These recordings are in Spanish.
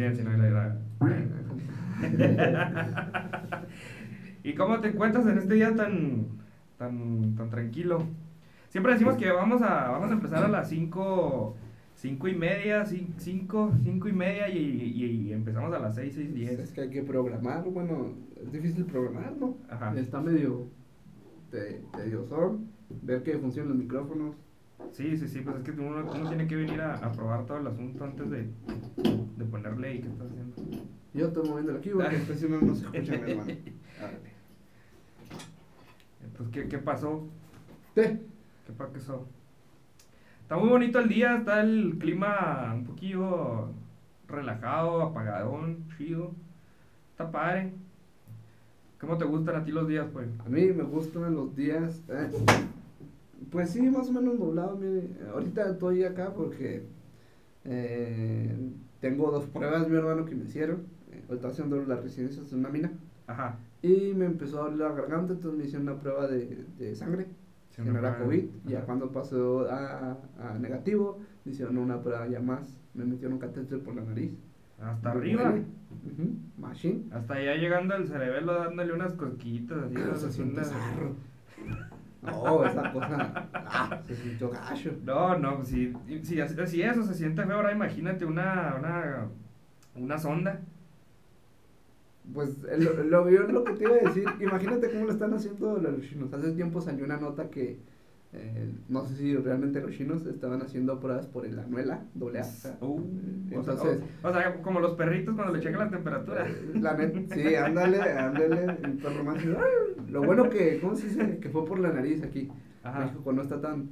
Ahí está el 100, si no la ¿Y cómo te encuentras en este día tan, tan, tan tranquilo? Siempre decimos que vamos a, vamos a empezar a las 5 cinco y media, 5, 5 y media y, y, empezamos a las 6, 6, 10. Es que hay que programar, bueno, es difícil programar, ¿no? Ajá. Está medio tedioso ver que funcionan los micrófonos. Sí, sí, sí, pues es que uno, uno tiene que venir a, a, probar todo el asunto antes de, de ponerle y qué estás haciendo. Yo estoy moviendo aquí porque si no, no se escucha mi hermano. Entonces, ¿qué, qué pasó? ¿Qué? ¿Qué pasó? Está muy bonito el día, está el clima un poquillo relajado, apagadón, chido. Está padre. ¿Cómo te gustan a ti los días, pues? A mí me gustan los días. Eh, pues sí, más o menos nublado. ahorita estoy acá porque eh, tengo dos pruebas, mi hermano, que me hicieron. Eh, ahorita haciendo las residencias en una mina. Ajá. Y me empezó a doler la garganta, entonces me hicieron una prueba de, de sangre. que no era COVID. Y ya cuando pasó a, a negativo, me hicieron una prueba ya más. Me metieron un catéter por la nariz. Hasta arriba. Machine. Hasta allá llegando al cerebelo dándole unas cosquitas así. No, esa cosa. Ah, se sintió gacho. No, no, si, si, si eso se siente feo, ahora imagínate una, una, una sonda. Pues lo, lo, lo que te iba a decir, imagínate cómo lo están haciendo los chinos. Hace tiempo salió una nota que eh, no sé si realmente los chinos estaban haciendo pruebas por el anuela, doble A. Uh, Entonces, o, sea, como los perritos cuando le checan la temperatura. Eh, la net, sí, ándale, ándale, el perro más. Lo bueno que, ¿cómo se dice? Que fue por la nariz aquí. Ajá. México no está tan,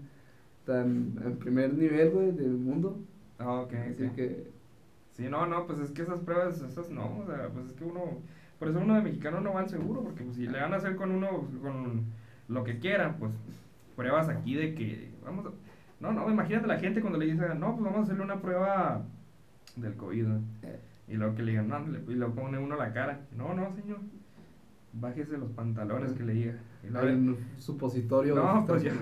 tan en primer nivel, güey, del mundo. Ah, ok, Así que. Sí, no, no, pues es que esas pruebas, esas no, o sea, pues es que uno. Por eso uno de mexicano no va al seguro, porque pues, si le van a hacer con uno, con lo que quieran, pues pruebas aquí de que, vamos, no, no, imagínate la gente cuando le dice, no, pues vamos a hacerle una prueba del COVID, eh. y luego que le digan, no, y luego pone uno la cara, no, no, señor, bájese los pantalones que le diga. Y supositorio. No, pues yo,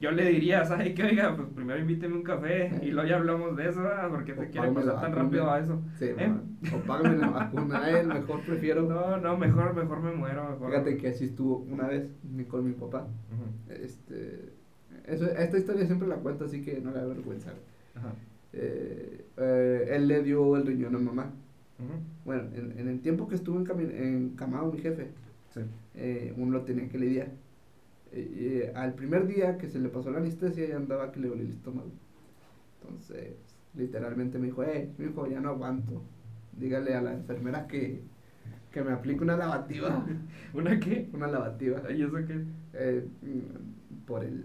yo, le diría, ¿sabes qué? Oiga, pues primero invíteme un café y luego ya hablamos de eso, ¿verdad? ¿Por qué se quiere pasar tan rápido a eso? Sí, ¿Eh? o págame la vacuna, él, mejor prefiero. No, no, mejor, mejor me muero. Mejor. Fíjate que así estuvo una vez con mi papá. Este, eso, esta historia siempre la cuento, así que no le da vergüenza. Eh, eh, él le dio el riñón a mamá. Bueno, en, en, el tiempo que estuvo en, en Camado, mi jefe, eh, uno lo tenía que lidiar. Eh, al primer día que se le pasó la anestesia, ya andaba que le dolía el estómago. Entonces, literalmente me dijo, eh, mi hijo, ya no aguanto. Dígale a la enfermera que, que me aplique una lavativa. ¿Una qué? Una lavativa. ¿Y eso qué? Eh, mm, por el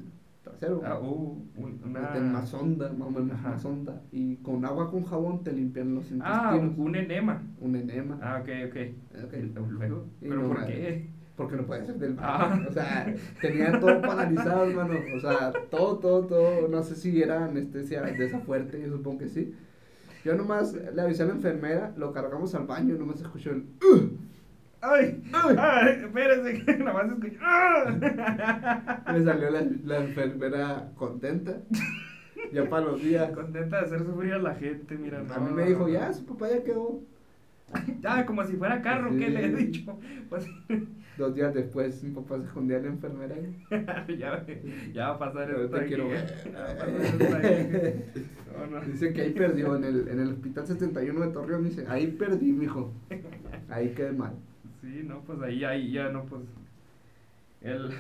trasero. Ah, uh, una... una sonda, más o menos una sonda. Y con agua con jabón te limpian los ah, intestinos. Ah, un enema. Un enema. Ah, ok, ok. okay. Luego, ¿pero por qué? porque no puede ser del ah. O sea, tenía todo paralizado, hermano. O sea, todo, todo, todo. No sé si era anestesia de esa fuerte, yo supongo que sí. Yo nomás le avisé a la enfermera, lo cargamos al baño y nomás escuchó el. ¡Ay! ¡Ay! Espérense, que nomás escuchó. Me salió la, la enfermera contenta. Ya para los días. Contenta de hacer sufrir a la gente, mira. A mí me dijo, ya, su papá ya quedó. Ya, como si fuera carro, ¿qué le he dicho? Pues, Dos días después, mi papá se escondía a la enfermera. ya, ya va a pasar esto. Te quiero Dice que ahí perdió, en el, en el hospital 71 de Torreón, dice, ahí perdí, mijo. Ahí quedé mal. Sí, no, pues ahí, ahí ya no, pues. El,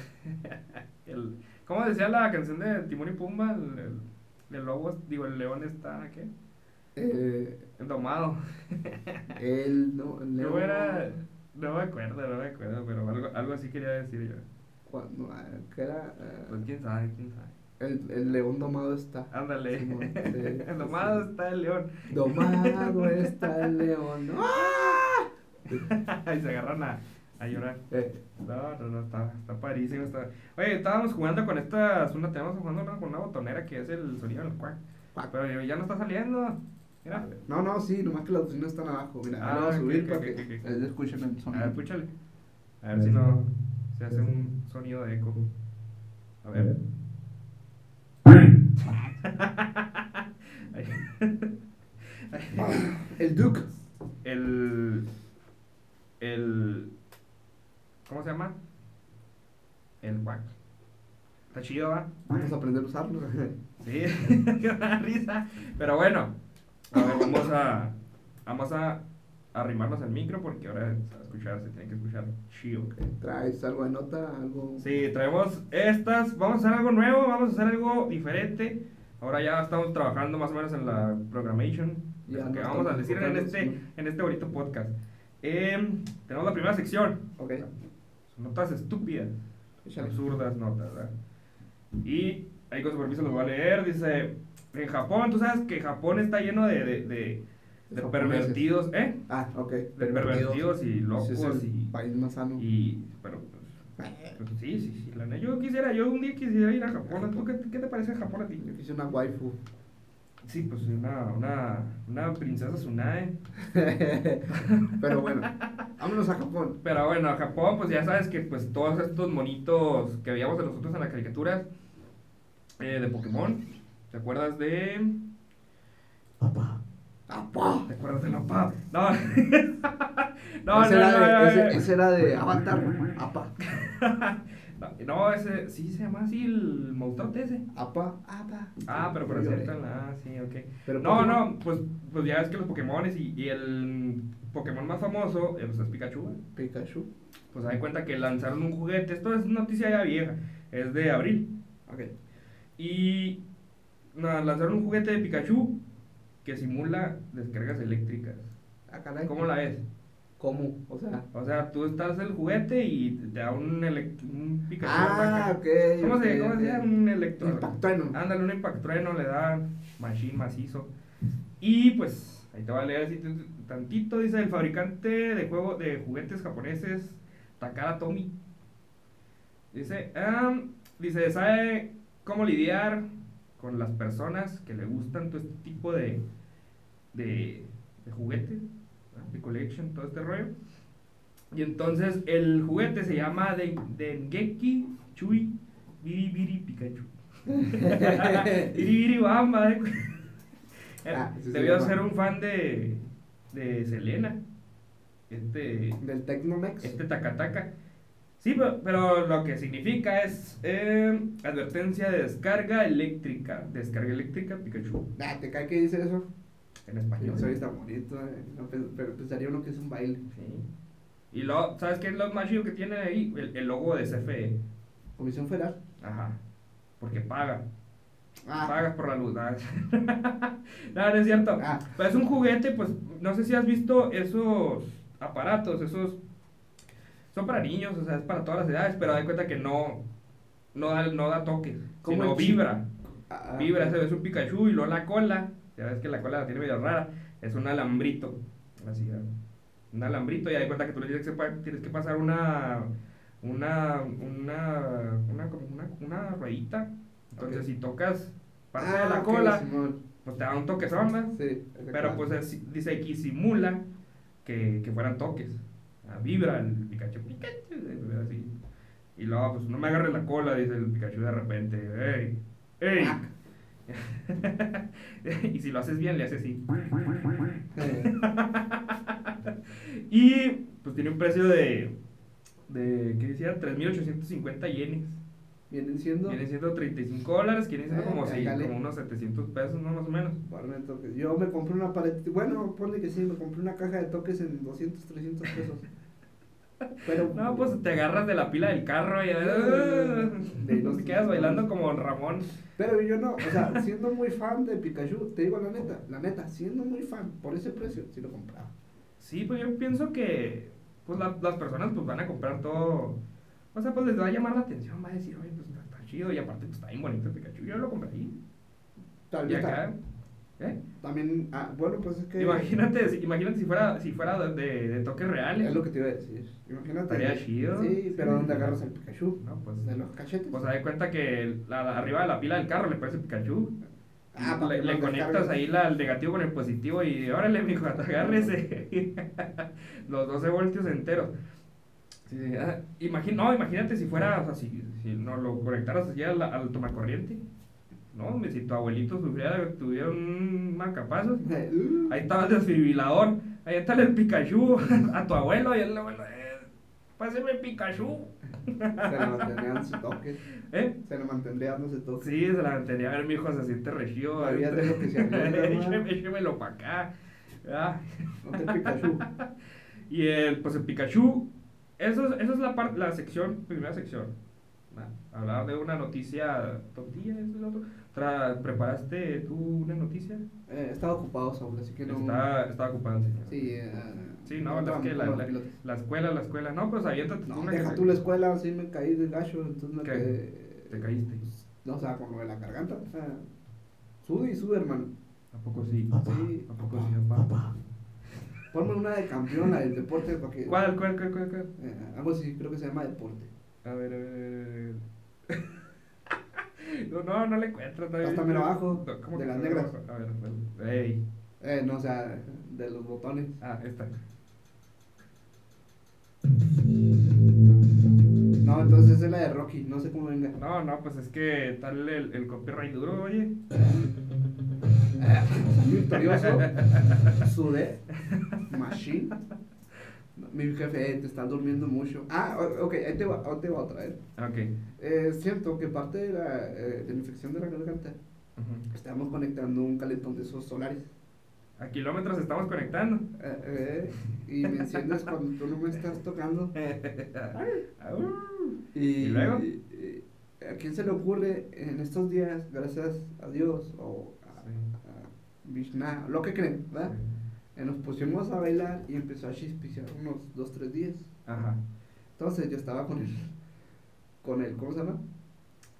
el. ¿Cómo decía la canción de Timón y Pumba? El, el, lobo, digo, el león está, ¿qué? Eh, el domado. El, no, el león. era. No me acuerdo, no me acuerdo, pero algo, algo así quería decir yo. Cuando, ah, ¿qué era? pues quién sabe, quién sabe. El, el león domado está. Ándale. el domado está el león. Domado está el león. ¡Ah! y se agarran a, a llorar. Eh. No, no, no, está, está padrísimo. Está... Oye, estábamos jugando con estas, una, estábamos jugando con una botonera que es el sonido del cuac. Pero ya no está saliendo. No, no, sí, nomás que las bocinas están abajo. Mira, ah, lo voy a subir para que, que, escuchen el sonido. A ver, escúchale. A ver si no se hace un sonido de eco. A ver. el Duke. El. El. ¿Cómo se llama? El Wack. Está chido, ¿va? Vamos a aprender a usarlo. sí, qué risa. Pero bueno, a ver, vamos a. Vamos a arrimarnos al micro porque ahora a escuchar, se tiene que escuchar chido. ¿Traes algo de nota? Algo... Sí, traemos estas. Vamos a hacer algo nuevo, vamos a hacer algo diferente. Ahora ya estamos trabajando más o menos en la programation. Ya que vamos a decir en este, en este bonito podcast. Em, tenemos la primera sección. Ok. notas estúpidas. Absurdas notas, ¿verdad? Y ahí con su permiso los voy a leer. Dice, en Japón, tú sabes que Japón está lleno de, de, de, de pervertidos, ¿eh? Ah, ok. De pervertidos y locos. es y, país más sano. Y, pero, pues, pues, sí, sí, sí. La, yo quisiera, yo un día quisiera ir a Japón. ¿Tú qué, qué te parece Japón a ti? Yo quisiera una waifu. Sí, pues una, una, una princesa Tsunae. Pero bueno, vámonos a Japón. Pero bueno, a Japón, pues ya sabes que pues todos estos monitos que veíamos de nosotros en las caricaturas eh, de Pokémon, ¿te acuerdas de...? Papá. Papá. ¿Te acuerdas de la papá? No. no, ese, no, era no, de, ese, era de Avatar. Papá. No, ese, sí se llama así el monstruote ese. Apa, apa. Ah, pero por cierto, ah, sí, ok. Pero no, no, pues, pues ya es que los Pokémon y, y el Pokémon más famoso eh, pues es Pikachu. Pikachu. Pues hay cuenta que lanzaron un juguete, esto es noticia ya vieja, es de abril. Ok. Y nada, lanzaron un juguete de Pikachu que simula descargas eléctricas. Ah, caray. ¿Cómo la es? ¿Cómo? O sea. O sea, tú estás el juguete y te da un, un Pikachu. Ah, ok. ¿Cómo, se, ¿cómo se llama? Un electro. Impactrueno. Ándale, un impactrueno le da machine macizo. Y pues, ahí te va a leer así tantito. Dice el fabricante de juego de juguetes japoneses, Takara Tomy. Dice, um, dice, sabe cómo lidiar con las personas que le gustan todo este tipo de, de, de juguetes de Collection, todo este rollo. Y entonces el juguete se llama Dengeki Chui Biri Pikachu. Biri Bamba. Eh. Ah, Debió ser un fan de, de Selena. Este, Del Tecnomex. Este Takataka. Sí, pero, lo que significa es eh, advertencia de descarga eléctrica. Descarga eléctrica Pikachu. Ah, ¿te cae que dice eso? En español. Eso está bonito, eh. pero pensaría uno que es un baile. Sí. Y lo, ¿sabes qué es lo más chido que tiene ahí? El, logo de CFE. Comisión Federal. Ajá. Porque paga. Ah. Pagas por la luz. No, no, es cierto. Ah. es un juguete, pues, no sé si has visto esos aparatos, esos... Son para niños, o sea, es para todas las edades, pero da cuenta que no, no da, no da toque, sino vibra. Ah, vibra, se ve un Pikachu y luego la cola ya ves que la cola la tiene medio rara, es un alambrito, así, un alambrito y hay cuenta que tú le tienes que, tienes que pasar una, una, una, una, como una, una ruedita, entonces si tocas parte de la ah, cola, pues te da un toque ¿verdad? Sí, Pero pues dice aquí simula que, que fueran toques, vibra el Pikachu, Pikachu, así. Y luego, pues no me agarre la cola, dice el Pikachu de repente, ¡ey! ¡ey! y si lo haces bien, le haces así. y pues tiene un precio de, de ¿qué decía? 3.850 yenes. Vienen siendo. Vienen siendo 35 dólares, quieren siendo como, si, como unos 700 pesos, ¿no? Más o menos. Yo me compré una pared, bueno, ponle que sí, me compré una caja de toques en 200, 300 pesos. Pero, no, pues te agarras de la pila del carro y uh, te quedas bailando como Ramón. Pero yo no, o sea, siendo muy fan de Pikachu, te digo la neta, la neta, siendo muy fan, por ese precio, sí lo compraba. Sí, pues yo pienso que pues las personas pues van a comprar todo, o sea, pues les va a llamar la atención, va a decir, oye, pues está, chido y aparte pues está bien bonito Pikachu, yo lo compré ahí. Tal vez. ¿Eh? También, ah, bueno, pues es que... Imagínate, si, imagínate si fuera, si fuera de, de toques reales. Es lo que te iba a decir. Imagínate. Estaría chido. Sí, pero ¿dónde agarras el Pikachu? No, pues... De los cachetes. Pues da cuenta que la, arriba de la pila del carro le parece Pikachu. Ah, le, conectas ahí la, el negativo con el positivo y órale, mijo, agárrese. Los 12 voltios enteros. Ah, no, imagínate si fuera, o sea, si, si no lo conectaras así al, al tomacorriente. No, si tu abuelito sufriera, tuviera un marcapasos, ahí estaba el desfibrilador, ahí está el Pikachu, a tu abuelo y el abuelo, eh, páseme el Pikachu. Se lo mantenía su toque. ¿Eh? Se lo mantendría dando ese toque. Sí, se lo mantenía. A ver, mi hijo se siente regio. Había de lo que se Échemelo para acá. Ah. No te Pikachu. y el, pues el Pikachu, eso, eso es la, parte la sección, primera sección. hablar de una noticia tontilla, eso es lo otro. ¿Preparaste tú una noticia? Eh, estaba ocupado, Saúl, así que no. Estaba, estaba ocupado, sí. Sí, eh, sí no, es que la, la, la, escuela, la escuela. No, pues aviéntate no, deja tú la escuela, sí me caí del gacho, entonces me quedé. ¿Te caíste? No, o sea, con lo de la garganta, o sea. Sube y sube, hermano. ¿A poco sí? sí. ¿A poco sí, papá? Ponme una de campeón, la del deporte, para que. ¿Cuál, cuál, cuál, cuál? cuál? Eh, algo así, creo que se llama deporte. A ver, a ver, a ver. No, no, no le encuentro todavía. Hasta abajo. ¿Cómo de las negras. A ver, ey. Eh, no, o sea, de los botones. Ah, esta. No, entonces es la de Rocky, no sé cómo venga. No, no, pues es que tal el, el copyright duro, oye. Victorioso. Sudé. Machine. Mi jefe, te estás durmiendo mucho. Ah, ok, ahí te va, te va a traer. Ok. Es cierto que parte de la, eh, de la infección de la garganta, estamos conectando un calentón de esos solares. A kilómetros estamos conectando. Eh, eh, y me enciendes cuando tú no me estás tocando. y, ¿Y luego? ¿A quién se le ocurre en estos días, gracias a Dios o a, Vishna, lo que creen, ¿verdad? Nos pusimos a bailar y empezó a chispiciar unos dos, tres días. Ajá. Entonces yo estaba con el, con el, ¿cómo se llama?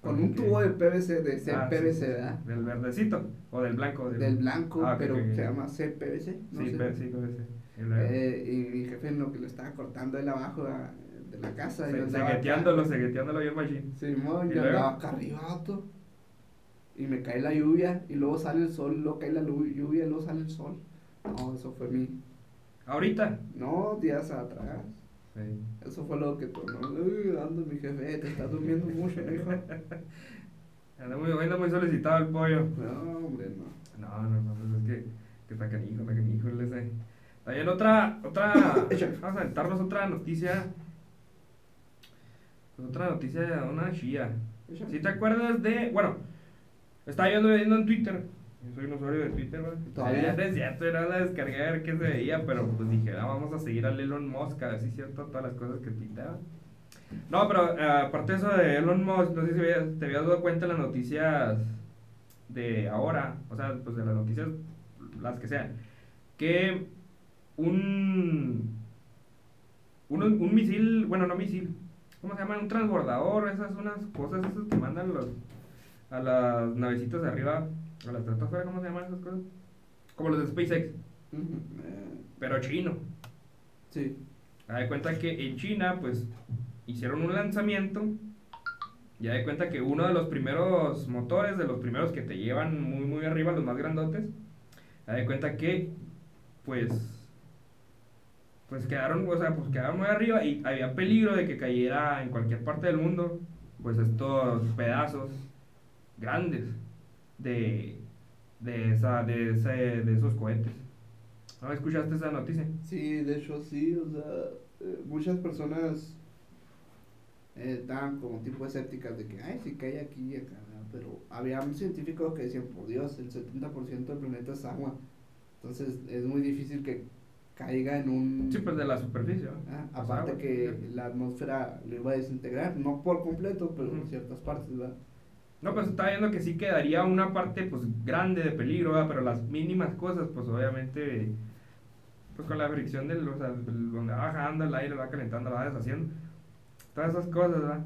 Con un tubo de PVC, de CPVC, ah, ¿verdad? Del verdecito o del blanco. Del, blanco, ah, pero se llama CPVC. No sí, sé. PVC. Eh, y mi jefe en lo que lo estaba cortando él abajo de la casa. Se, segueteándolo, segueteándolo bien machine. Sí, mo, yo andaba acá arriba, y me cae la lluvia, y luego sale el sol, luego cae la lluvia, y luego sale el sol. No, eso fue mi. ¿Ahorita? No, días atrás. Sí. Eso fue lo que tornó. Uy, ando mi jefe, te estás durmiendo mucho, hijo. Anda muy, anda muy solicitado el pollo. No, hombre, no. No, no, no, pues es que, que está canijo, está canijo, le sé. También otra, otra, vamos a aventarnos otra noticia. Pues otra noticia de una chía. Si te acuerdas de, bueno, estaba yo viendo en Twitter yo soy un usuario de Twitter, güey. Todavía es cierto, era la descargué a ver qué se veía, pero pues dije, ah, vamos a seguir a Elon Musk, a ver si es cierto todas las cosas que tuiteaba. No, pero uh, aparte de eso de Elon Musk, no sé si te habías dado cuenta en las noticias de ahora, o sea, pues de las noticias, las que sean, que un, un, un misil, bueno, no misil, ¿cómo se llama? Un transbordador, esas unas cosas esas que mandan los, a las navecitas de arriba ¿A la estratosfera cómo se llaman esas cosas? Como los de SpaceX. Pero chino. Sí. Ya de cuenta que en China, pues, hicieron un lanzamiento. Ya de cuenta que uno de los primeros motores, de los primeros que te llevan muy, muy arriba, los más grandotes, ya de cuenta que, pues, pues quedaron, o sea, pues quedaron muy arriba y había peligro de que cayera en cualquier parte del mundo, pues estos pedazos grandes de, de, esa, de, ese, de esos cohetes. ¿No escuchaste esa noticia? Sí, de hecho sí, o sea, eh, muchas personas eh, estaban como tipo escépticas de que, ay, sí cae aquí y acá, pero había científicos que decían, por Dios, el 70% del planeta es agua, entonces es muy difícil que caiga en un... Sí, pues de la superficie. Ah, aparte que la atmósfera lo iba a desintegrar, no por completo, pero en ciertas partes, ¿verdad? No, pues está viendo que sí quedaría una parte pues grande de peligro, pero las mínimas cosas, pues obviamente, pues con la fricción del, o sea, donde va bajando el aire, va calentando, va deshaciendo, todas esas cosas, ¿verdad?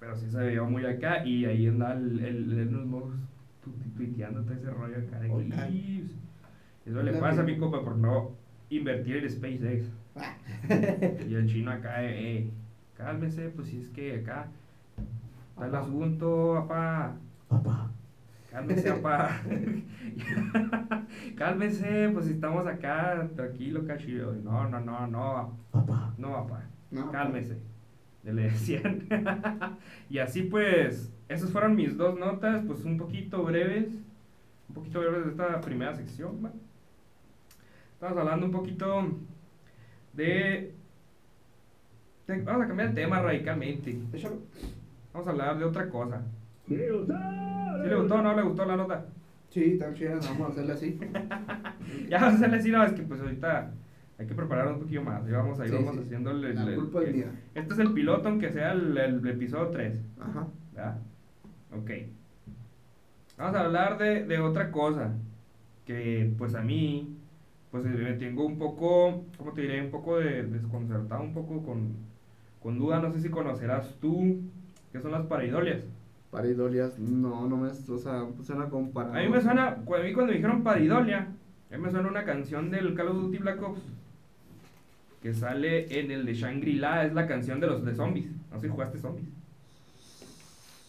Pero sí se veía muy acá y ahí anda el, el, el, tuiteando todo ese rollo acá de okay. Eso le pasa a mi copa por no invertir en SpaceX. y el chino acá, eh, cálmese, pues si es que acá Está el asunto, papá. Papá. Cálmese, papá. Cálmese, pues estamos acá, tranquilo, cachillo. No, no, no, no. Papá. No, papá. No, Cálmese. Le decían. y así pues, esas fueron mis dos notas, pues un poquito breves. Un poquito breves de esta primera sección, ¿va? Estamos hablando un poquito de, Vamos a cambiar de tema radicalmente. Vamos a hablar de otra cosa. ¿Sí le gustó? le gustó o no le gustó la nota? Sí, está chida, vamos a hacerle así. ya vamos a hacerle así, no, es que pues ahorita hay que preparar un poquito más. Y vamos ahí, vamos haciendo el, la culpa del día. Este es el piloto, aunque sea el, el, episodio 3. Ajá. ¿verdad? Ok. Vamos a hablar de, de otra cosa. Que pues a mí pues me tengo un poco, ¿cómo te diré? Un poco de, desconcertado, un poco con, con duda. No sé si conocerás tú qué son las paridolias. Paridolias, no, no me, o sea, suena como para... A mí me suena, a mí cuando me dijeron paridolia, a mí me suena una canción del Call of Duty Black Ops que sale en el de Shangri-La, es la canción de los de zombies. No sé si jugaste zombies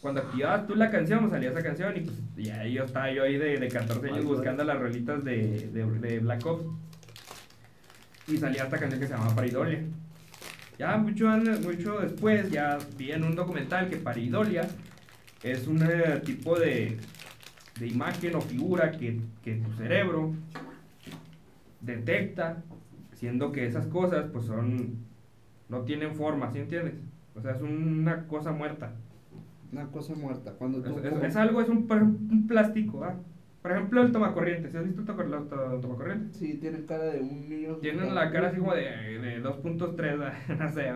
cuando activabas tú la canción, pues, salía esa canción y pues ya yo estaba yo ahí de, de 14 años buscando las rolitas de, de, Black Ops. Y salía esta canción que se llama Paridolia. Ya mucho, mucho después ya vi en un documental que Paridolia es un eh, tipo de, de imagen o figura que, que tu cerebro detecta, siendo que esas cosas pues son, no tienen forma, ¿sí entiendes? O sea, es una cosa muerta. Una cosa muerta. Cuando es, algo, es un, un plástico, ¿ah? Por ejemplo, el tomacorriente. ¿Sí has visto el tomacorriente? Sí, tienen cara de un niño. Tienen la cara así como de, de 2.3, no sé,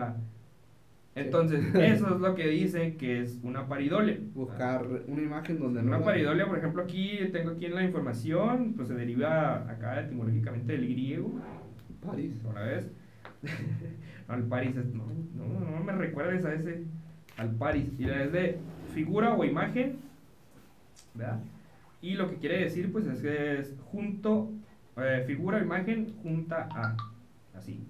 Entonces, eso es lo que dicen que es una paridolia. Buscar una imagen donde no. Una paridolia, por ejemplo, aquí tengo aquí en la información, pues se deriva acá etimológicamente del griego. París. Una vez. no, el París no, no, no me recuerdes a ese al Paris. Y es de figura o imagen, ¿verdad? Y lo que quiere decir, pues, es que es junto, eh, figura imagen junta a, así.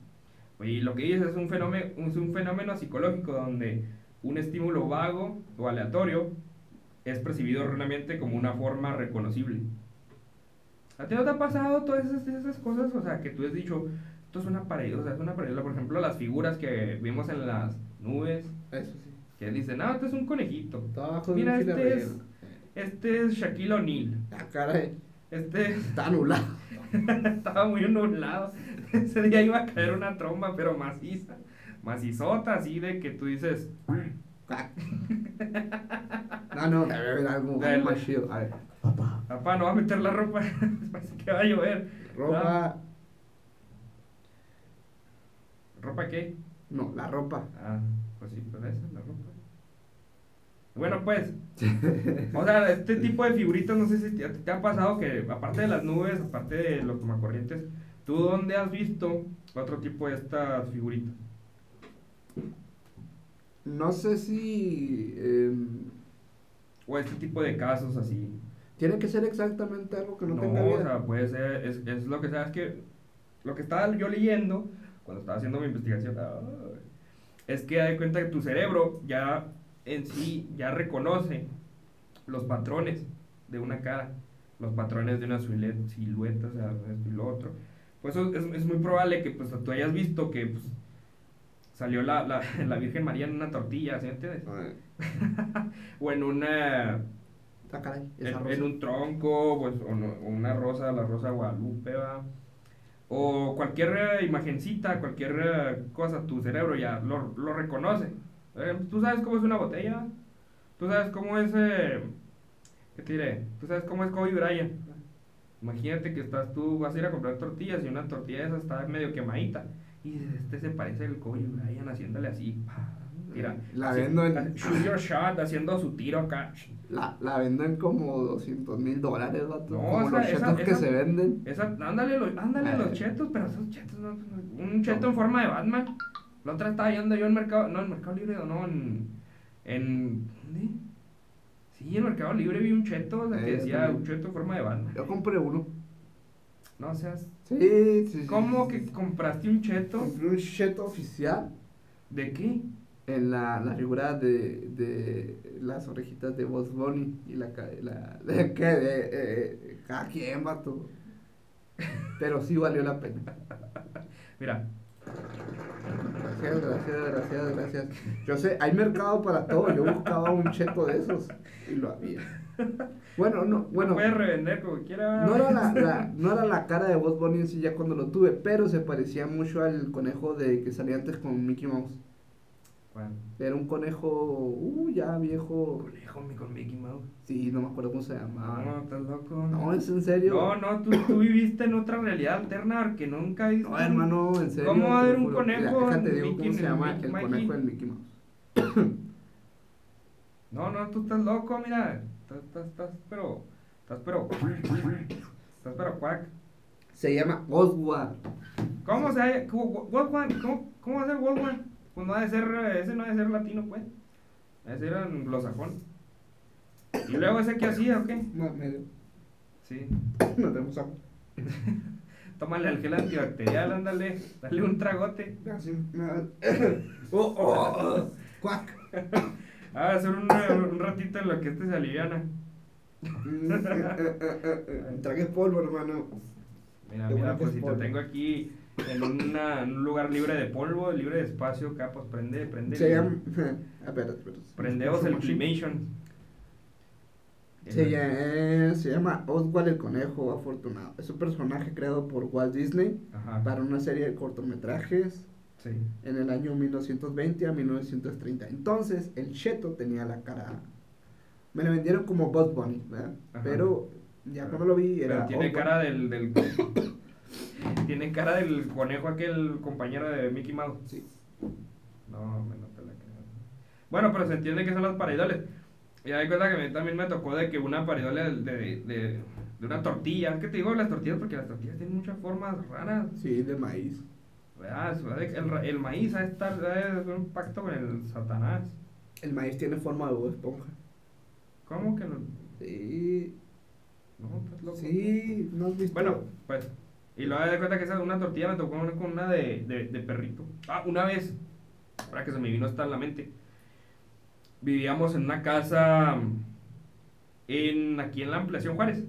Y lo que dice es un fenómeno, es un fenómeno psicológico donde un estímulo vago o aleatorio es percibido erróneamente como una forma reconocible. ¿A ti no te ha pasado todas esas, esas cosas? O sea, que tú has dicho, esto es una pared, o sea, es una pared, por ejemplo, las figuras que vimos en las nubes. Eso sí que dice, no, este es un conejito. Mira, este es, este es Shaquille O'Neal. Ah, caray. Este está anulado. Estaba muy anulado. Ese día iba a caer una tromba, pero maciza. Macizota, así de que tú dices. no, no, debe haber algo más chido. A ver. Papá. Papá, no va a meter la ropa. Parece que va a llover. Ropa. ¿Ropa qué? No, la ropa. Ah. Pues sí, pues esa la ropa. Bueno, pues, o sea, este tipo de figuritas, no sé si te, te, ha pasado que, aparte de las nubes, aparte de los tomacorrientes, ¿tú dónde has visto otro tipo de estas figuritas? No sé si... Em, o este tipo de casos así. Tiene que ser exactamente algo que no, tenga vida. o sea, puede ser, es, es lo que sabes que, lo que estaba yo leyendo, cuando estaba haciendo mi investigación, es que da cuenta que tu cerebro ya en sí ya reconoce los patrones de una cara, los patrones de una silueta, o sea, esto y lo otro. Pues es, es, muy probable que pues, tú hayas visto que pues, salió la, la, la, Virgen María en una tortilla, ¿sí entiendes? o en una... Ah, en, en, un tronco, pues, o, o, una rosa, la rosa Guadalupe, ¿va? o cualquier eh, imagencita, cualquier eh, cosa, tu cerebro ya lo, lo reconoce. Eh, tú sabes cómo es una botella, tú sabes cómo es, ¿qué te diré? Tú sabes cómo es Kobe Bryant. Imagínate que estás tú, vas a ir a comprar tortillas y una tortilla de esa está medio quemadita. Y este se parece al Kobe Bryant haciéndole así. Mira, la vendo en. Shoot your shot, haciendo su tiro acá. La, la venden como 200 mil dólares, No, como los chetos que se venden. Esa, ándale, ándale los chetos, pero esos chetos, no, un cheto en forma de Batman. La otra estaba yendo yo en Mercado, no, en Mercado Libre, no, en, en, ¿dónde? Sí, en Mercado Libre vi un cheto, o sea, que eh, decía un cheto en forma de Batman. Yo compré uno. No seas. Sí, sí, ¿Cómo que compraste un cheto? Compré un cheto oficial. ¿De qué? en la, la figura de, de las orejitas de Boss Bunny y la, la, de, que de, eh, quien, vato. Pero sí valió la pena. Mira. Gracias, gracias, gracias, gracias. Yo sé, hay mercado para todo. Yo buscaba un cheto de esos y lo había. Bueno, no, bueno. Puedes revender como quiera. No era la, no era la cara de Boss Bunny en sí ya cuando lo tuve, pero se parecía mucho al conejo de que salía antes con Mickey Mouse. Era un conejo, uh, ya viejo. Conejo con Mickey Mouse. Sí, no me acuerdo cómo se llamaba. No, estás loco. No, es en serio. No, no, tú, tú viviste en otra realidad alterna que nunca viste. No, hermano, en serio. ¿Cómo va a haber un conejo? Déjate digo cómo se llama el conejo del Mickey Mouse. no, no, tú estás loco, mira. Estás, estás, estás, pero. Estás, pero. Estás, pero, cuac. Se llama Oswald. ¿Cómo se ¿Cómo, cómo, cómo va a ser Oswald? Pues no ha de ser, ese no ha de ser latino, pues. Ese era anglosajón. ¿Y luego ese qué hacía o qué? No, medio. Sí. No tenemos agua. Tómale al gel antibacterial, ándale. Dale un tragote. Así, oh, oh, oh, cuac. Ah, hacer un, un ratito en lo que este se aliviana. Tragues polvo, hermano. Mira, mira, pues si te tengo aquí en, una, un lugar libre de polvo, libre de espacio, capos, prende, prende. Se llama. Prendeos el. Se, llama, se llama Oswald el Conejo Afortunado. Es un personaje creado por Walt Disney para una serie de cortometrajes sí. en el año 1920 a 1930. Entonces, el Cheto tenía la cara. Me lo vendieron como Buzz Bunny, ¿verdad? Pero ya cuando lo vi era. Pero tiene cara del, del tiene cara del conejo aquel compañero de Mickey Mouse. Sí. No, me no te la creo. Bueno, pero se entiende que son las paridoles. Y hay cuenta que a mí también me tocó de que una paridolia de, de, de, una tortilla. ¿Qué te digo las tortillas? Porque las tortillas tienen muchas formas raras. Sí, de maíz. El, el maíz a estar es un pacto con el satanás. El maíz tiene forma de esponja. ¿Cómo que no? Sí. No, estás loco. Sí, no has visto. Bueno, pues y luego de cuenta que esa una tortilla me tocó con una de, de, de, perrito. Ah, una vez, para que se me vino hasta en la mente. Vivíamos en una casa en, aquí en la ampliación Juárez.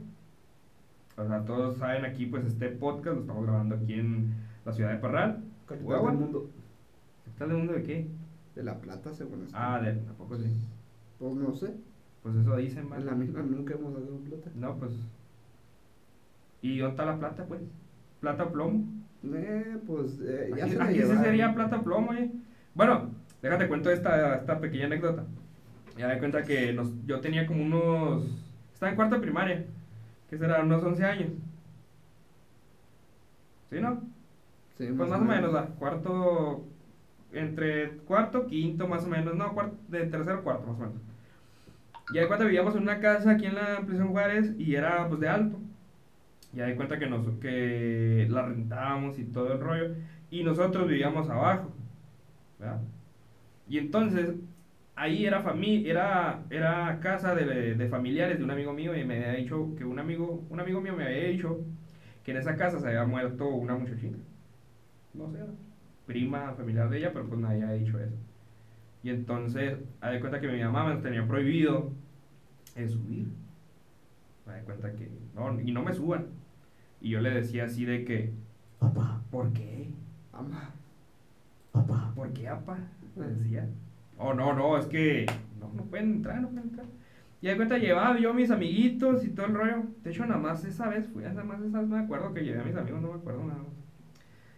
O sea, todos saben aquí, pues este podcast lo estamos grabando aquí en la ciudad de Parral. Capital del mundo. ¿Capital del mundo de qué? De La Plata, según esto. Ah, de, ¿a poco sí? Pues no sé. Pues eso dicen, En la misma nunca hemos dado plata. No, pues. ¿Y dónde está la plata, pues? Plata plomo. Eh, pues eh, ya aquí, aquí sí sería plata plomo, eh. Bueno, déjate cuento esta, esta pequeña anécdota. Ya me cuenta que nos, yo tenía como unos. Estaba en cuarta primaria, que será unos 11 años. ¿Sí, no? Sí, pues más o menos, menos cuarto. Entre cuarto, quinto, más o menos. No, cuarto, de tercero, cuarto, más o menos. Y ahí cuando vivíamos en una casa aquí en la Prisión Juárez y era pues de alto. Y ahí cuenta que, nos, que la rentábamos y todo el rollo. Y nosotros vivíamos abajo. ¿verdad? Y entonces, ahí era familia, era, era casa de, de, familiares de un amigo mío y me había dicho que un amigo, un amigo mío me había dicho que en esa casa se había muerto una muchachita. No sé, prima familiar de ella, pero pues nadie había dicho eso. Y entonces, ahí cuenta que mi mamá me tenía prohibido subir. Me da cuenta que, no, y no me suban. Y yo le decía así de que, papá, ¿por qué? Mamá, papá, ¿por qué, papá? Le decía. Oh, no, no, es que no, no pueden entrar, no pueden entrar. Y de cuenta llevaba yo a mis amiguitos y todo el rollo. De hecho, nada más esa vez fui, nada más esa vez me acuerdo que llevé a mis amigos, no me acuerdo nada más.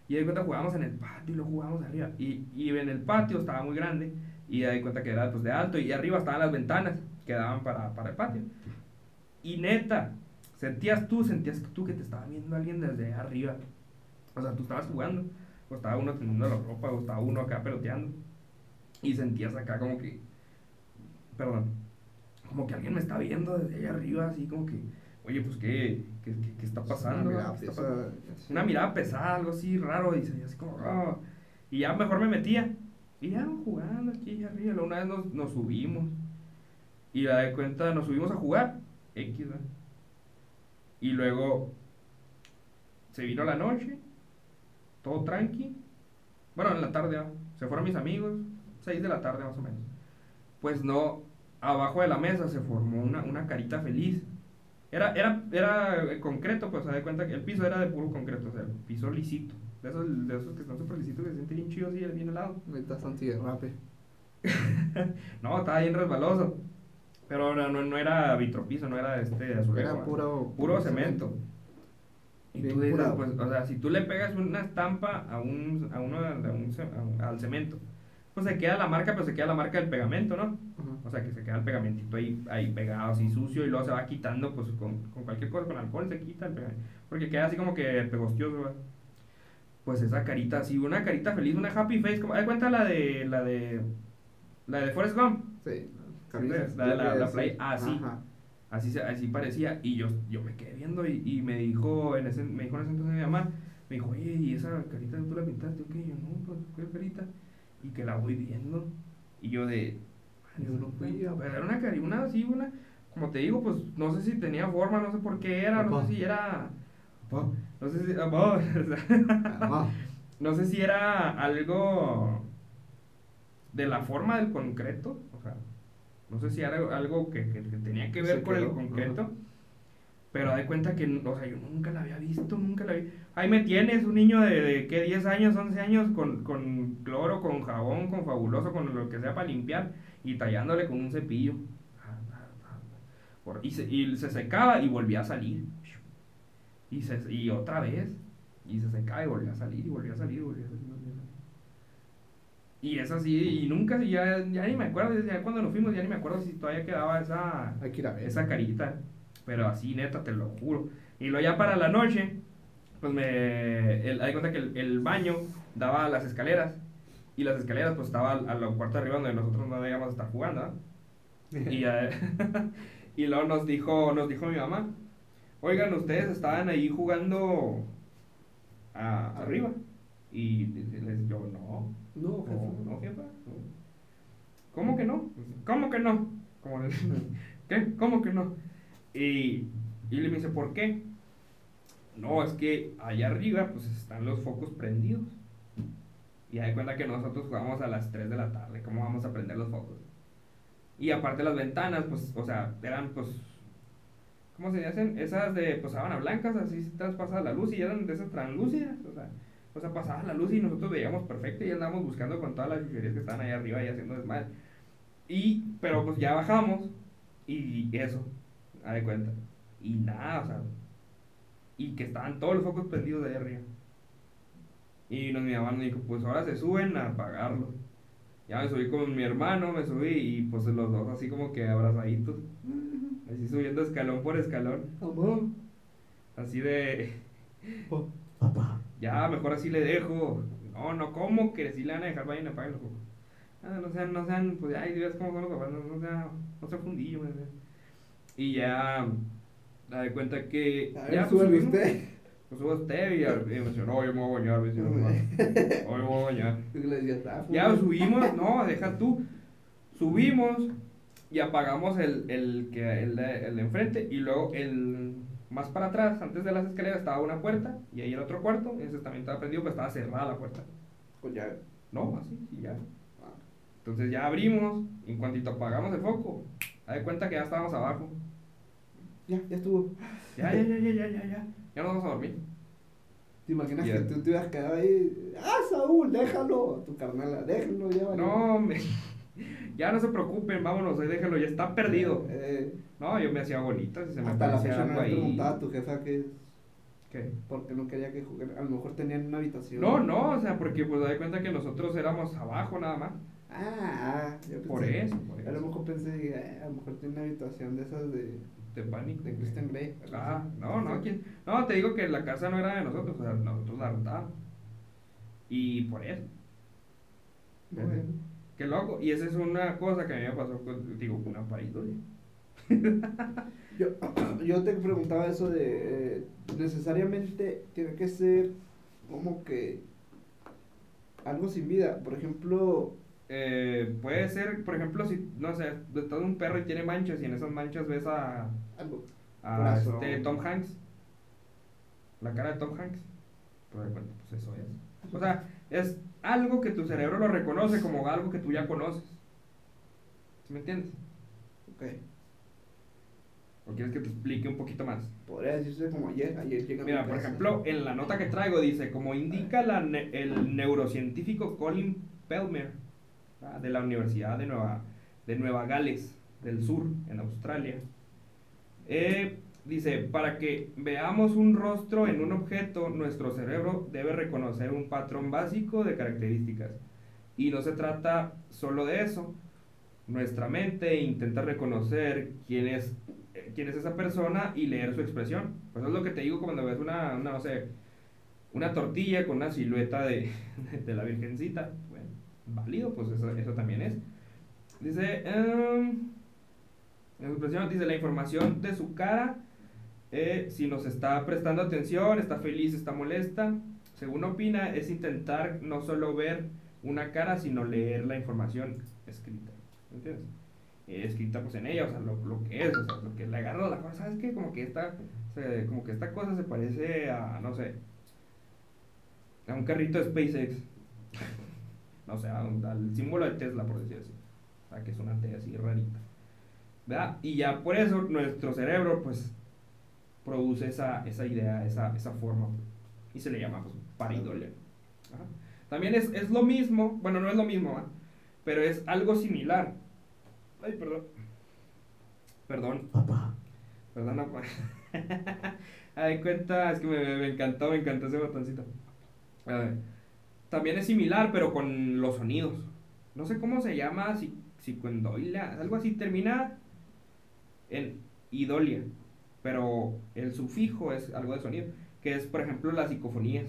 Y de cuenta jugábamos en el patio y lo jugábamos arriba. Y, y en el patio estaba muy grande y de cuenta que era pues, de alto y arriba estaban las ventanas que daban para, para el patio. Y neta, sentías tú, sentías tú que te estaba viendo alguien desde arriba. O sea, tú estabas jugando, o estaba uno teniendo la ropa, o estaba uno acá peloteando. Y sentías acá como que, perdón, como que alguien me está viendo desde allá arriba, así como que, oye, pues, ¿qué, qué, qué, está pasando? Una mirada, pesada, Una mirada pesada, algo así raro, y así como, oh. y ya mejor me metía. Y ya jugando aquí arriba, una vez nos, nos subimos. Y la de cuenta, nos subimos a jugar. X, ¿verdad? Y luego se vino la noche, todo tranqui. Bueno, en la tarde se fueron mis amigos, 6 de la tarde más o menos. Pues no, abajo de la mesa se formó una, una carita feliz. Era, era, era concreto, pues se da cuenta que el piso era de puro concreto, o sea, piso lisito. De esos, de esos que están súper lisitos que se sienten bien chidos y bien helado. Estás anti-rape. no, estaba bien resbaloso. Pero no, no, era vitropiso, no era este azulejo. Era puro, puro cemento. Y tú dices, pues, o sea, si tú le pegas una estampa a un, a uno, al cemento, pues se queda la marca, pero se queda la marca del pegamento, ¿no? O sea, que se queda el pegamentito ahí, ahí pegado, así sucio, y luego se va quitando, pues con, con cualquier cosa, con alcohol se quita el pegamento. Porque queda así como que pegostioso, Pues esa carita así, una carita feliz, una happy face, como, ¿hay cuenta la de, la de, la de Forrest Gump? Sí. La la, la, play, así. Así, así parecía, y yo, yo me quedé viendo y, y me dijo en ese, me dijo en ese entonces mi mamá, me dijo, oye, ¿y esa carita tú la pintaste? ¿O qué? yo, no, pues, ¿qué carita? Y que la voy viendo, y yo de, yo no fui, pero era una carita, una así, una, como te digo, pues, no sé si tenía forma, no sé por qué era, no sé si era, no sé si, no sé si era algo de la forma del concreto, o sea, no sé si era algo que, que, tenía que ver con el concreto. Pero de cuenta que, o sea, yo nunca la había visto, nunca la vi. Ahí me tienes, un niño de, de ¿qué? 10 años, 11 años, con, con cloro, con jabón, con fabuloso, con lo que sea para limpiar, y tallándole con un cepillo. Y se, y se secaba y volvía a salir. Y, se, y otra vez. Y se secaba y volvía a salir, y volvía a salir, y volvía a salir. Y es así, y nunca, ya, ya ni me acuerdo, ya cuando nos fuimos, ya ni me acuerdo si todavía quedaba esa, esa carita. Pero así, neta, te lo juro. Y luego ya para la noche, pues me. El, hay cuenta que el, baño daba a las escaleras. Y las escaleras, pues estaba a, la cuarta arriba donde nosotros no debíamos estar jugando. y, y luego nos dijo, nos dijo mi mamá: Oigan, ustedes estaban ahí jugando arriba. Y les yo, no. No, No, jefa. ¿Cómo que no? ¿Cómo que no? ¿Qué? ¿Cómo que no? Y, y le dice, ¿por qué? No, es que allá arriba pues están los focos prendidos. Y hay cuenta que nosotros jugamos a las 3 de la tarde, ¿cómo vamos a prender los focos? Y aparte las ventanas, pues, o sea, eran pues, ¿cómo se dicen? Esas de, pues, sábana blancas, así se traspasa la luz y eran de esas translúcidas, o sea, o sea, pasaba la luz y nosotros veíamos perfecto y andábamos buscando con todas las chucherías que estaban ahí arriba y haciendo desmadre. Y, pero pues ya bajamos y eso, a de cuenta. Y nada, o sea, y que estaban todos los focos prendidos de ahí arriba. Y nos, mi mamá nos dijo, pues ahora se suben a apagarlo. Ya me subí con mi hermano, me subí y pues los dos así como que abrazaditos. Así subiendo escalón por escalón. Así de... Papá ya, mejor así le dejo. No, no, ¿cómo que si le van a dejar, vayan a pagar los? Ah, no sean, no sean, pues, ay, Dios, ¿cómo son los papás? No, no sean, no sean fundillo, Y ya, da de cuenta que. A ya, pues, usted. Pues subo usted y, y me dice, no, yo me voy a bañar, me dice, no, yo me voy a bañar. ya subimos, no, deja tú. Subimos y apagamos el, el, que, el, el de enfrente y luego el más para atrás, antes de las escaleras, estaba una puerta y ahí el otro cuarto. Ese también estaba prendido, pero estaba cerrada la puerta. ¿Con llave? No, así, sí, ya. Ah. Entonces ya abrimos, y en cuantito apagamos el foco, da de cuenta que ya estábamos abajo. Ya, ya estuvo. Ya, ya, ya, ya, ya, ya, ya. Ya nos vamos a dormir. ¿Te imaginas que tú te a quedar ahí? ¡Ah, Saúl, déjalo! Tu carnal, déjalo, ya. No, me ya no se preocupen, vámonos, ahí déjenlo, ya está perdido. Eh, no, yo me hacía bonita, si se me hasta la fecha no le preguntaba a tu jefa que ¿Qué? Porque no quería que jugaran, a lo mejor tenían una habitación. No, no, o sea, porque pues da cuenta que nosotros éramos abajo nada más. Ah, yo por eso, A lo mejor pensé, eh, a lo mejor tiene una habitación de esas de... De pánico. De Christian Grey. Ah, no, no, ¿quién? no, te digo que la casa no era de nosotros, o sea, nosotros la rentábamos. Y por eso. Bueno. Qué loco. Y esa es una cosa que a mí me pasó con, digo, una pareidolia. yo, yo te preguntaba eso de, eh, necesariamente tiene que ser como que algo sin vida. Por ejemplo... Eh, puede ser, por ejemplo, si, no sé, todo un perro y tiene manchas y en esas manchas ves a, a este Tom Hanks. La cara de Tom Hanks. Pues, pues eso es. O sea, es algo que tu cerebro lo reconoce como algo que tú ya conoces. ¿Sí me entiendes? Ok. ¿O quieres que te explique un poquito más? Podría decirse como ayer, ayer llega Mira, por ejemplo, en la nota que traigo dice, como indica la el neurocientífico Colin Pelmer, de la Universidad de Nueva, de Nueva Gales del Sur, en Australia, eh, dice, para que veamos un rostro en un objeto, nuestro cerebro debe reconocer un patrón básico de características. Y no se trata solo de eso. Nuestra mente intenta reconocer quién es quién es esa persona y leer su expresión. Pues eso es lo que te digo cuando ves una, una no sé, una tortilla con una silueta de, de la virgencita. Bueno, válido, pues eso, eso también es. Dice, um, la expresión dice la información de su cara, eh, si nos está prestando atención, está feliz, está molesta. Según opina, es intentar no solo ver una cara, sino leer la información escrita. ¿Entiendes? Eh, escrita pues en ella, o sea, lo, lo, que es, o sea, lo que le agarra la cosa, ¿sabes qué? Como que esta, como que esta cosa se parece a, no sé, a un carrito de SpaceX, no sé, al símbolo de Tesla, por decir así, o sea, que es una T así rarita, ¿verdad? Y ya por eso nuestro cerebro, pues, produce esa, esa idea, esa, esa forma, y se le llama, pues, paridolia. También es, es, lo mismo, bueno, no es lo mismo, pero es algo similar Ay, perdón. Perdón. Papá. Perdón, papá. Ay, cuenta, es que me, encantó, me encantó ese botoncito. A ver. También es similar, pero con los sonidos. No sé cómo se llama, si, psicoendolia, algo así. Termina en idolia, pero el sufijo es algo de sonido, que es, por ejemplo, las psicofonías.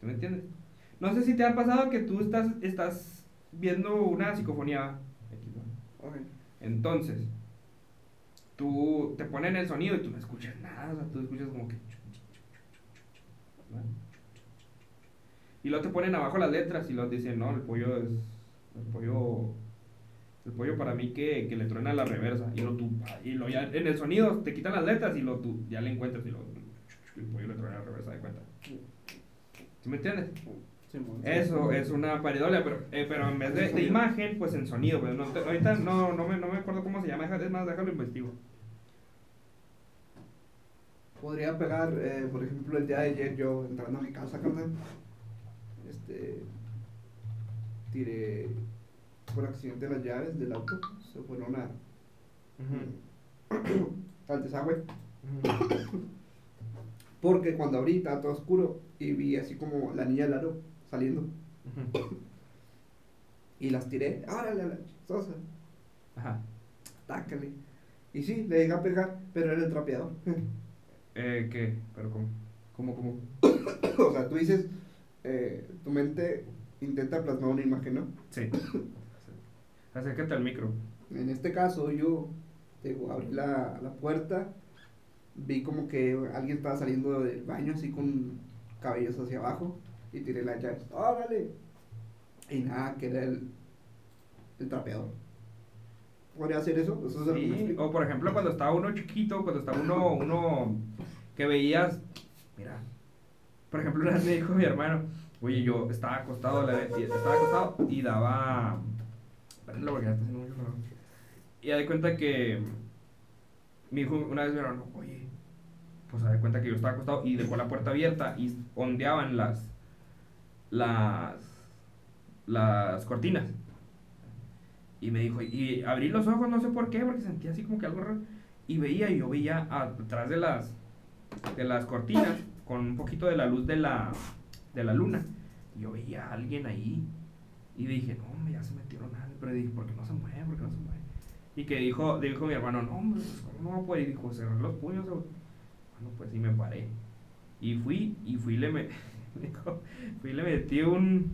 ¿Tú me entiendes? No sé si te ha pasado que tú estás, estás viendo una psicofonía entonces, tú te ponen el sonido y tú no escuchas nada, o sea, tú escuchas como que... Y luego te ponen abajo las letras y luego dicen, no, el pollo es... El pollo... El pollo para mí que, que le truena la reversa. Y lo tú... Y lo ya en el sonido te quitan las letras y lo tú ya le encuentras y lo... El pollo le truena la reversa de cuenta. ¿Sí me entiendes? Eso es una paridolia, pero, eh, pero en vez de, imagen, pues en sonido. Pues no, ahorita no, no, me, no me acuerdo cómo se llama, es más, déjalo investigo. Podría pegar, eh, por ejemplo, el día de ayer yo entrando a mi casa, carnal, este, tiré por accidente las llaves del auto, se fueron a, al desagüe. Porque cuando abrí estaba todo oscuro y vi así como la niña del aro saliendo. Y las tiré, órale, la chistosa. Ajá. Tácale. Y sí, le llegué a pegar, pero era el trapeador. eh, ¿qué? ¿Pero cómo? ¿Cómo, cómo? o sea, tú dices, eh, tu mente intenta plasmar una imagen, ¿no? Sí. Acércate al micro. En este caso, yo digo, abrí la, la puerta, vi como que alguien estaba saliendo del baño así con cabellos hacia abajo y tiré las llaves. ¡Órale! Y nada, que era el, el trapeador. ¿Podría hacer eso? eso sí, o por ejemplo cuando estaba uno chiquito, cuando estaba uno, uno que veías, mira, por ejemplo una vez me dijo mi hermano, oye, yo estaba acostado, la, estaba acostado y daba, porque ya está haciendo Y ya de cuenta que mi hijo una vez me dijo, oye, pues se da cuenta que yo estaba acostado y dejó la puerta abierta y ondeaban las, las, las cortinas. Y me dijo, y abrí los ojos, no sé por qué, porque sentía así como que algo raro. Y veía, y yo veía atrás de las, de las cortinas, con un poquito de la luz de la, de la luna. Y yo veía a alguien ahí. Y dije, no, hombre, ya se metieron algo. Pero dije, ¿por qué no se mueve? ¿Por qué no se mueve? Y que dijo, dijo mi hermano, no, hombre, pues, ¿cómo no va a poder? Y dijo, cerrar los puños. Bueno, pues sí me paré. Y fui, y fui, le me fui y le metí un,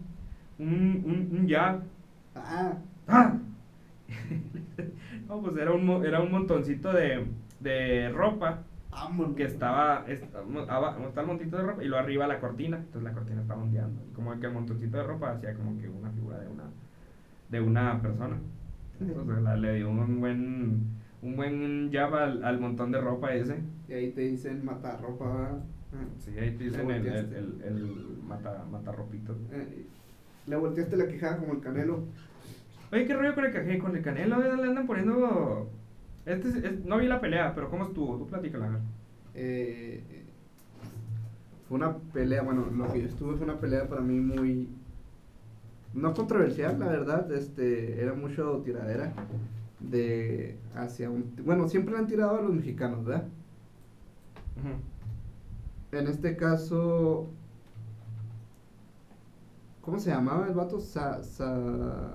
un, un, un jab. Ah. ¡Ah! no, pues era un, era un montoncito de, de ropa que estaba, estaba, está el montito de ropa y lo arriba la cortina, entonces la cortina estaba ondeando. Y como que el montoncito de ropa hacía como que una figura de una, de una persona. Entonces la, le dio un buen, un buen jab al, al, montón de ropa ese. Y ahí te dicen matar ropa, Sí, ahí te dicen el, el, el, el, mata, matarropito. Eh, le volteaste la quijada como el canelo. Oye, ¿qué rollo con el, con el canelo? Le andan poniendo... Este es, no vi la pelea, pero ¿cómo estuvo? Tú platícala. Eh, fue una pelea, bueno, lo que yo estuve fue una pelea para mí muy... No controversial, la verdad, este, era mucho tiradera de hacia un... Bueno, siempre han tirado a los mexicanos, ¿verdad? En este caso... ¿Cómo se llamaba el vato? Sa, sa,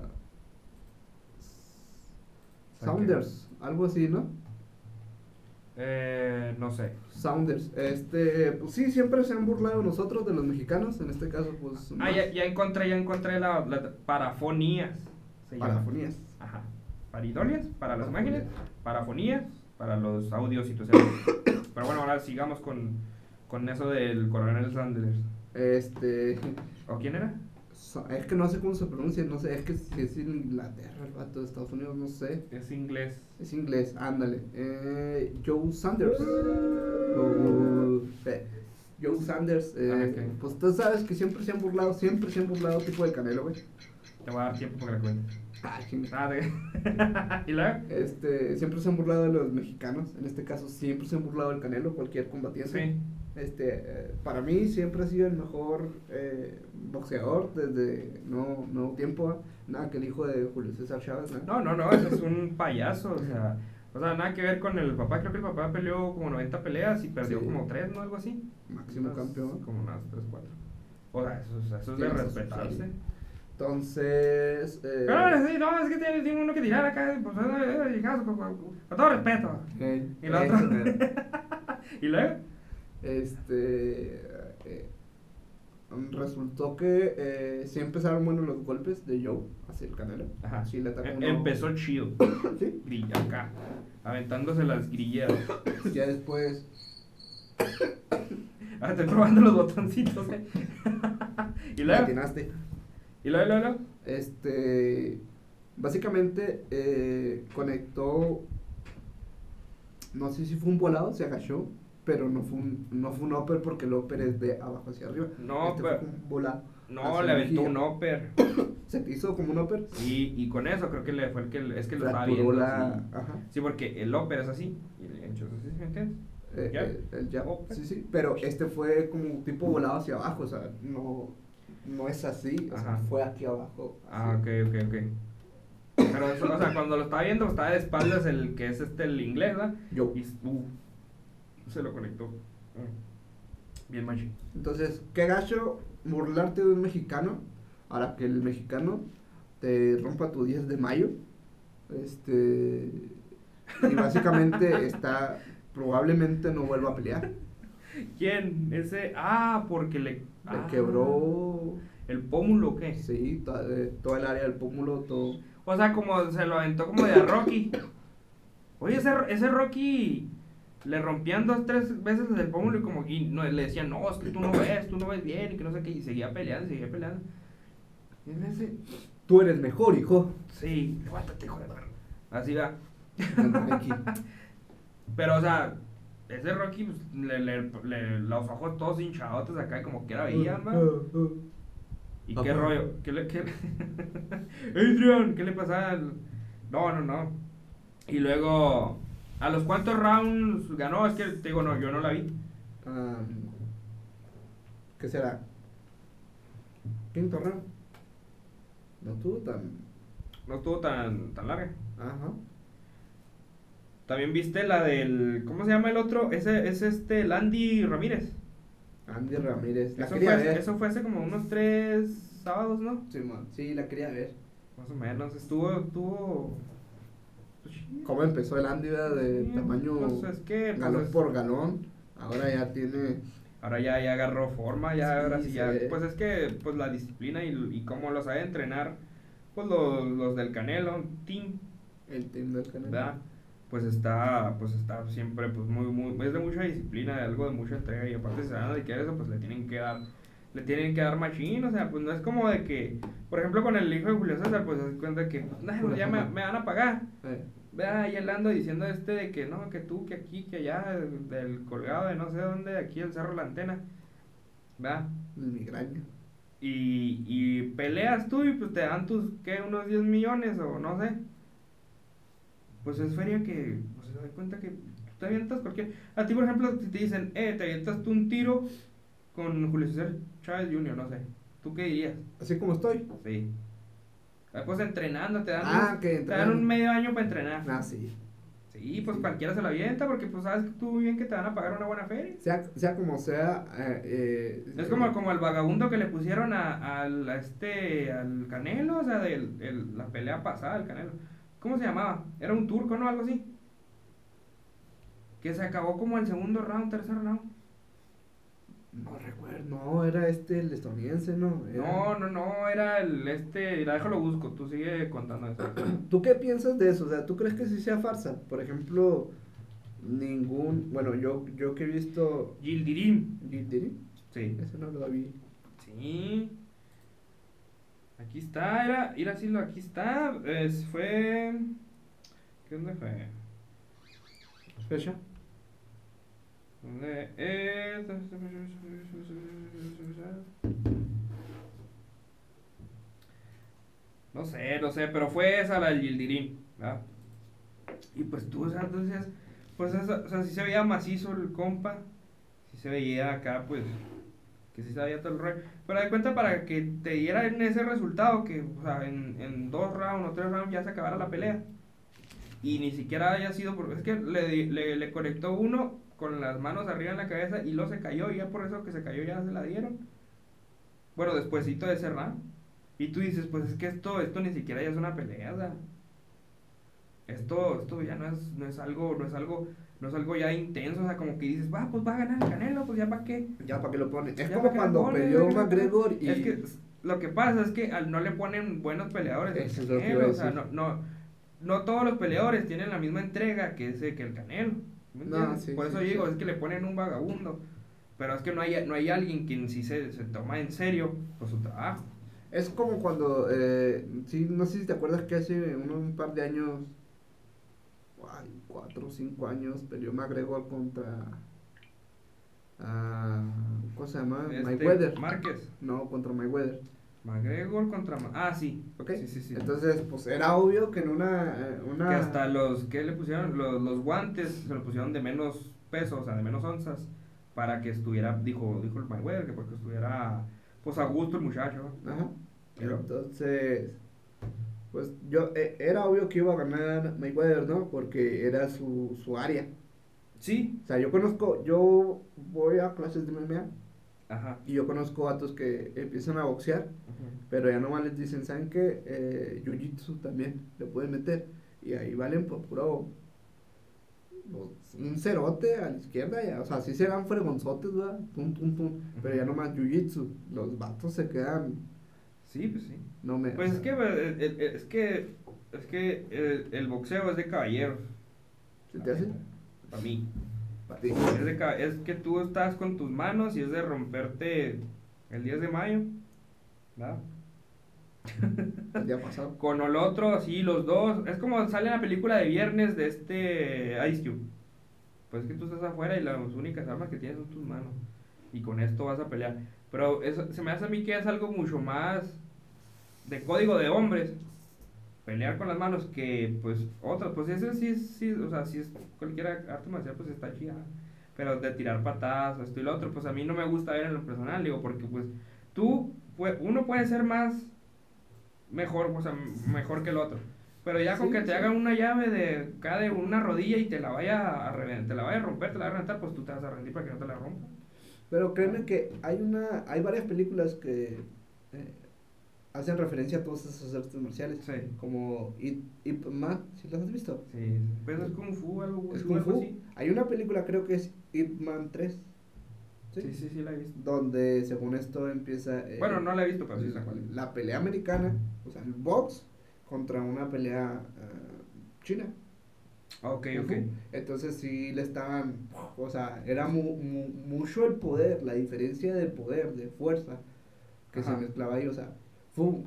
Sounders, algo así, ¿no? Eh, no sé. Sounders. Este, pues sí, siempre se han burlado nosotros, de los mexicanos. En este caso, pues. Ah, ya, ya, encontré, ya encontré la, parafonías. parafonías. Ajá. Paridolias, para las imágenes. Parafonías, para los audios y todo Pero bueno, ahora sigamos con, con eso del coronel Sanders. Este. ¿O quién era? Es que no sé cómo se pronuncia, no sé, es que si es Inglaterra, el vato de Estados Unidos, no sé. Es inglés. Es inglés, ándale. Eh, Joe Sanders. Eh, Joe Sanders, eh, ah, pues tú sabes que siempre se han burlado, siempre se han burlado tipo de Canelo, güey. Te voy a dar tiempo para que la cuentes. Ah, chingada. ¿Y luego? Este, siempre se han burlado de los mexicanos, en este caso siempre se han burlado del Canelo, cualquier combatiente. Sí. Este, eh, para mí siempre ha sido el mejor eh, boxeador desde no, no tiempo, nada que el hijo de Julio César Chávez. No, no, no, es un payaso, o sea, o sea, nada que ver con el papá, creo que el papá peleó como 90 peleas y perdió como 3, ¿no? Algo así. Máximo campeón. Como unas 3, 4. O sea, eso, eso es de respetarse. Entonces. Eh, Pero sí, no, es que tiene, tiene uno que tirar acá, pues, eh, eh con, con, con, todo respeto. y la otra. ¿Y luego? Este. Eh, resultó que eh, sí empezaron buenos los golpes de Joe hacia el canelo. Ajá. Sí, le atacó e Empezó chido. ¿Sí? Grilla acá. Aventándose las grilleras. Ya después. ah, estoy probando los botoncitos, eh. y luego. Latinaste. Y luego, luego, Este. Básicamente eh, conectó. No sé si fue un volado, se agachó pero no fue un, no fue un upper porque el upper es de abajo hacia arriba. No, este pero... bola no, le aventó un upper. ¿Se te hizo como un upper? Sí, y con eso creo que le fue el que es que lo estaba viendo. La... Ajá. Sí, porque el upper es así y el ancho es así, ¿me entiendes? Eh, ¿Ya? El, el Sí, sí, pero este fue como tipo volado hacia abajo, o sea, no, no es así, o sea, fue aquí abajo. Ah, ok, ok, ok. Pero, o sea, cuando lo estaba viendo, estaba de espaldas el que es este, el inglés, ¿verdad? Yo. Y, uh, se lo conectó. Bien machi. Entonces, qué gacho burlarte de un mexicano para que el mexicano te rompa tu 10 de mayo. Este. Y básicamente está. Probablemente no vuelva a pelear. ¿Quién? Ese. Ah, porque le. Le ah. quebró. ¿El pómulo o qué? Sí, eh, todo, el área del pómulo, todo. O sea, como se lo aventó como de a Rocky. Oye, ese, ese Rocky le rompían dos, tres veces el pómulo y como y no, le decían, no, es que tú no ves, tú no ves bien y que no sé qué, y seguía peleando, seguía peleando. Y ese, tú eres mejor, hijo. Sí, levántate, hijo de perro. Así va. Pero, o sea, ese Rocky, pues, le, le, le, los ojos todos hinchados acá, como que era veían, ¿va? ¿Y qué rollo? ¿Qué le, qué Adrian, ¿qué le pasa? No, no, no. Y luego ¿A los cuántos rounds ganó? Es que te digo, no, yo no la vi. ¿Qué será? Quinto round. No estuvo tan. No estuvo tan, tan larga. Ajá. También viste la del. ¿Cómo se llama el otro? Ese es este, el Andy Ramírez. Andy Ramírez. eso, fue, eso fue hace como unos tres sábados, ¿no? Sí, man. sí, la quería ver. Más o menos. Estuvo, estuvo cómo empezó el Andy de tamaño pues es que, pues galón por galón. Ahora ya tiene. Ahora ya, ya agarró forma, ya ahora sí ya. Pues es que pues la disciplina y, y cómo lo sabe entrenar, pues los, los del Canelo, team. El team del Canelo. Pues está, pues está siempre, pues muy, muy, es de mucha disciplina, de algo de mucha entrega y aparte si se van a dedicar eso, pues le tienen que dar le tienen que dar machín, o sea, pues no es como de que, por ejemplo, con el hijo de Julio César, pues se cuenta que, no, ya me, me, van a pagar. vea, y él anda diciendo este de que no, que tú, que aquí, que allá, del colgado de no sé dónde, aquí el cerro la antena. El migraña. Y, y peleas tú y pues te dan tus, ¿qué? Unos 10 millones o no sé. Pues es feria que, pues se da cuenta que te avientas cualquier... A ti, por ejemplo, si te dicen, eh, te avientas tú un tiro con Julio César Chávez Jr., no sé. ¿Tú qué dirías? Así como estoy. Sí. Pues entrenando, te dan, ah, un, te dan un medio año para entrenar. Ah, sí. Sí, pues cualquiera se la avienta porque pues sabes que tú bien que te van a pagar una buena feria. Sea, sea como sea. Eh, eh es como, como el vagabundo que le pusieron a, a, este, al Canelo, o sea, de el, la pelea pasada del Canelo. ¿Cómo se llamaba? Era un turco, ¿no? Algo así. Que se acabó como el segundo round, tercer round. No recuerdo, no, era este el estadounidense, ¿no? No, no, no, era el este, la déjalo busco, tú sigue contando eso. ¿Tú qué piensas de eso? O sea, ¿tú crees que sí sea farsa? Por ejemplo, ningún, bueno, yo, yo que he visto... Gildirim. ¿Gildirim? Sí. Ese no lo vi. Sí. Aquí está, era, ir así, aquí está, es, fue... ¿Qué dónde fue? ¿Fecha? No sé, no sé, pero fue esa la del Yildirim, ¿verdad? Y pues tú, o sea, entonces, pues, o sea, si se veía macizo el compa, si se veía acá, pues, que si sabía todo el rey. Pero de cuenta para que te diera ese resultado, que, o sea, en, en dos rounds o tres rounds ya se acabara la pelea. Y ni siquiera haya sido, porque es que le, le, le conectó uno con las manos arriba en la cabeza y luego se cayó y ya por eso que se cayó ya se la dieron. Bueno, despuésito de cerrar. Y tú dices, pues es que esto, esto ni siquiera ya es una pelea, Esto, esto ya no es, no es algo, no es algo, no es algo ya intenso, o sea, como que dices, va, pues va a ganar el Canelo, pues ya para qué. Ya para qué lo ponen. Es como cuando peleó McGregor y... Es que lo que pasa es que al no le ponen buenos peleadores Eso es lo que o sea, no, no, no todos los peleadores tienen la misma entrega que ese que el Canelo. Por eso digo, es que le ponen un vagabundo. Pero es que no hay, no hay alguien quien sí se, se toma en serio pues, su trabajo. Es como cuando, eh, sí, no sé si te acuerdas que hace un par de años, cuatro o cinco años, peleó McGregor contra, uh, ¿cómo se llama? Este, Mayweather. Márquez. No, contra Mayweather. McGregor contra... Ah, sí. Ok. Sí, sí, Entonces, pues era obvio que en una... Eh, una... Que hasta los... ¿Qué le pusieron? Los, los guantes se lo pusieron de menos peso, o sea, de menos onzas, para que estuviera, dijo, dijo el Mayweather, que porque estuviera, pues a gusto el muchacho. Ajá. Entonces, pues yo, eh, era obvio que iba a ganar Mayweather, ¿no? Porque era su, su área. Sí. O sea, yo conozco, yo voy a clases de MMA y yo conozco vatos que empiezan a boxear, pero ya nomás les dicen, ¿saben qué? Eh, Jiu-Jitsu también le pueden meter. Y ahí valen por puro. Pues, un cerote a la izquierda, ya, o sea, sí se dan fregonzotes, ¿verdad? Pum, pum, pum. Pero ya nomás Jiu-Jitsu. Los vatos se quedan. Sí, pues sí. No me, pues es, que, es que. Es que el, el boxeo es de caballeros. ¿Se te hace? Para mí. Es, que tú estás con tus manos y es de romperte el 10 de mayo. ¿Verdad? El día pasado. con el otro, así, los dos. Es como sale en la película de viernes de este Ice Cube. Pues es que tú estás afuera y las únicas armas que tienes son tus manos. Y con esto vas a pelear. Pero eso, se me hace a mí que es algo mucho más de código de hombres pelear con las manos que pues otras pues eso sí sí o sea si es cualquier arte marcial pues está chida pero de tirar patadas o esto y lo otro pues a mí no me gusta ver en lo personal digo porque pues tú uno puede ser más mejor o sea mejor que el otro pero ya con que te hagan una llave de cada de una rodilla y te la vaya a te la vaya a romper te la vaya a reventar pues tú te vas a rendir para que no te la rompa. Pero créeme que hay una hay varias películas que eh, hacen referencia a todos esos artes marciales. Sí. Como Ip, Ip Man, ¿sí las has visto? Sí, pero es Kung Fu, algo, es Kung Fu. Así. Hay una película, creo que es Ip Man 3. ¿Sí? sí, sí, la he visto. Donde, según esto, empieza... Eh, bueno, no la he visto, pero sí La pelea americana, o sea, el box contra una pelea uh, china. Ok, ok. Entonces sí le estaban, o sea, era mu, mucho el poder, la diferencia de poder, de fuerza que se mezclaba ahí, o sea,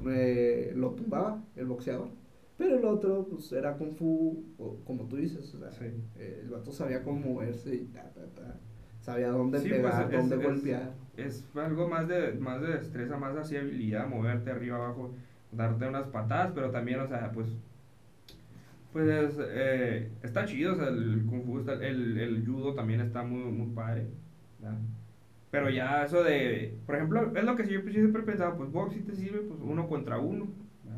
eh, lo tumbaba el boxeador Pero el otro, pues, era Kung Fu, como tú dices, o sea, eh, el vato sabía cómo moverse y ta, ta, ta. Sabía dónde pues, pegar, dónde golpear. Es, algo más de, más de destreza, más así habilidad, moverte arriba, abajo, darte unas patadas, pero también, o sea, pues, pues eh, está chido, o sea, el Kung Fu, el, el judo también está muy, muy padre, Pero ya eso de, por ejemplo, es lo que yo siempre he pensado, pues box si te sirve, pues uno contra uno,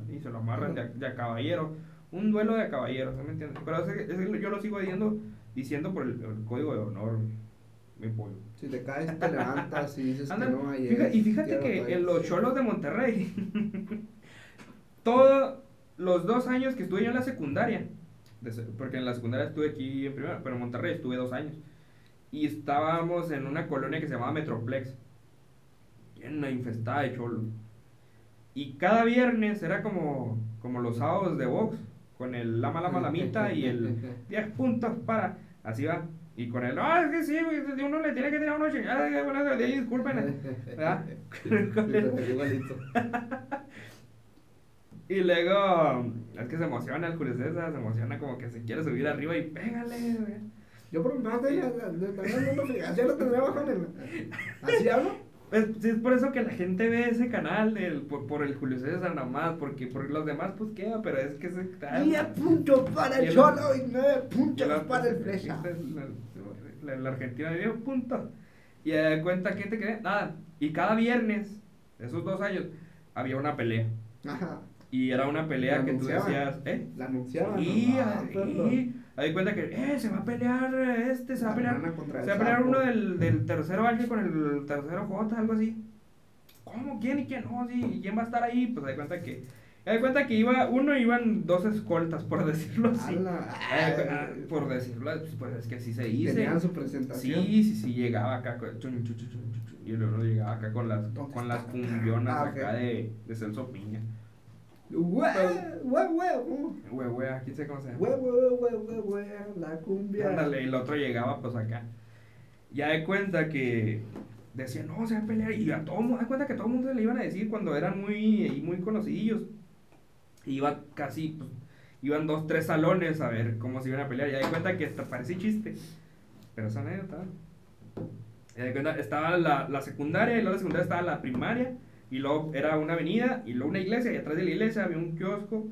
y se lo amarran de, de, a caballero. Un duelo de a caballero, ¿me entiendes? Pero ese, yo lo sigo diciendo, diciendo por el, código de honor, mi pollo. Si te caes, te levantas y dices que no hay. y fíjate que en los cholos de Monterrey, todos los dos años que estuve yo en la secundaria, porque en la secundaria estuve aquí en primera, pero en Monterrey estuve dos años. Y estábamos en una colonia que se llamaba Metroplex, llena infestada de cholos. Y cada viernes era como, como los sábados de box, con el lama la malamita y el 10 puntos para. Así va. Y con el, ah, es que sí, uno le tiene que tirar uno chingada, bueno, disculpen, ¿verdad? y luego, es que se emociona el Julio César, se emociona como que se quiere subir arriba y pégale, Yo por mi parte, ya, ya, lo tendría bajo en el. ¿Así hablo? Es, es por eso que la gente ve ese canal el, por, el Julio César nada más, porque por los demás pues queda, pero es que se Y puntos para el Cholo y nueve puntos para el Flecha. La, la, Argentina dio puntos. Y de cuenta que te quedé, nada. Y cada viernes, esos dos años, había una pelea. Ajá. Y era una pelea que tú decías, ¿eh? La anunciaban. Y, y, Ahí cuenta que, eh, se va a pelear este, se va a pelear. Se va a pelear uno del, del tercero H con el tercero J, algo así. ¿Cómo? ¿Quién y quién no? Sí, ¿y quién va a estar ahí? Pues ahí cuenta que. Hay cuenta que iba, uno iban dos escoltas, por decirlo así. Ah, por decirlo, pues es que así se dice. Tenían su presentación. Sí, sí, sí, llegaba acá con, y luego llegaba acá con las, con las cumbionas ah, acá de, de Celso Piña. Hue, aquí se cómo se llama. Hue, hue, hue, la cumbia. Ándale, y el otro llegaba pues acá. Ya de cuenta que decía, no, se va a pelear. Y a todo mundo, da cuenta que todo el mundo le iban a decir cuando eran muy, muy conocidillos. Iba casi, pues, iban dos, tres salones a ver cómo se iban a pelear. Ya de cuenta que hasta parece chiste. Pero esa anécdota. Ya de cuenta, estaba la, la secundaria y luego la secundaria estaba la primaria y luego era una avenida y luego una iglesia y atrás de la iglesia había un kiosco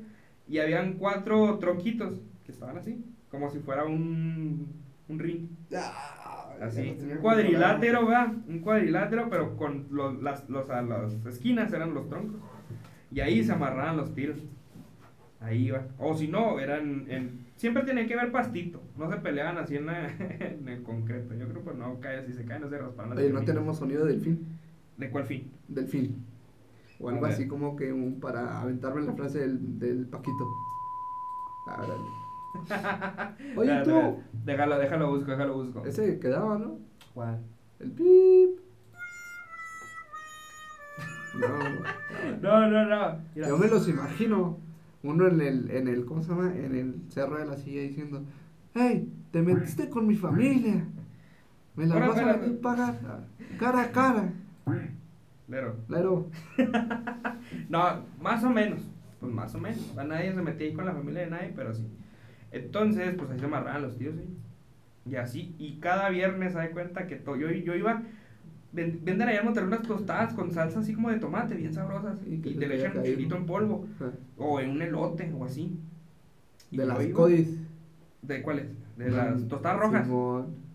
y habían cuatro tronquitos que estaban así, como si fuera un, un ring. Ah, así, un cuadrilátero, ¿verdad? Un cuadrilátero, pero con los, las, los, las esquinas eran los troncos. Y ahí se amarraban los tiros. Ahí iba. O si no, eran en, siempre tenía que haber pastito. No se peleaban así en, en el concreto. Yo creo que no cae, si se cae no se raspan. Oye, no tenemos sonido del fin. ¿De cuál fin? Del fin. O algo así como que un, para aventarme la frase del, del Paquito. Oye, tú. Déjalo, déjalo busco, déjalo busco. Ese quedaba, ¿no? ¿Cuál? El pip. No, no, no. Yo me los imagino. Uno en el, en el, ¿cómo se llama? En el cerro de la silla diciendo, hey, te metiste con mi familia. Me la vas a pagar cara a cara. Lero. Lero. no, más o menos. Pues más o menos. A nadie se metía ahí con la familia de nadie, pero sí. Entonces, pues ahí se amarraban los tíos, ¿sí? Y así, y cada viernes da cuenta que yo, yo iba, venden allá en Monterrey unas tostadas con salsa así como de tomate, bien sabrosas, y, te le echan un chilito en polvo, o en un elote, o así. de las codis. ¿De cuáles? De las tostadas rojas.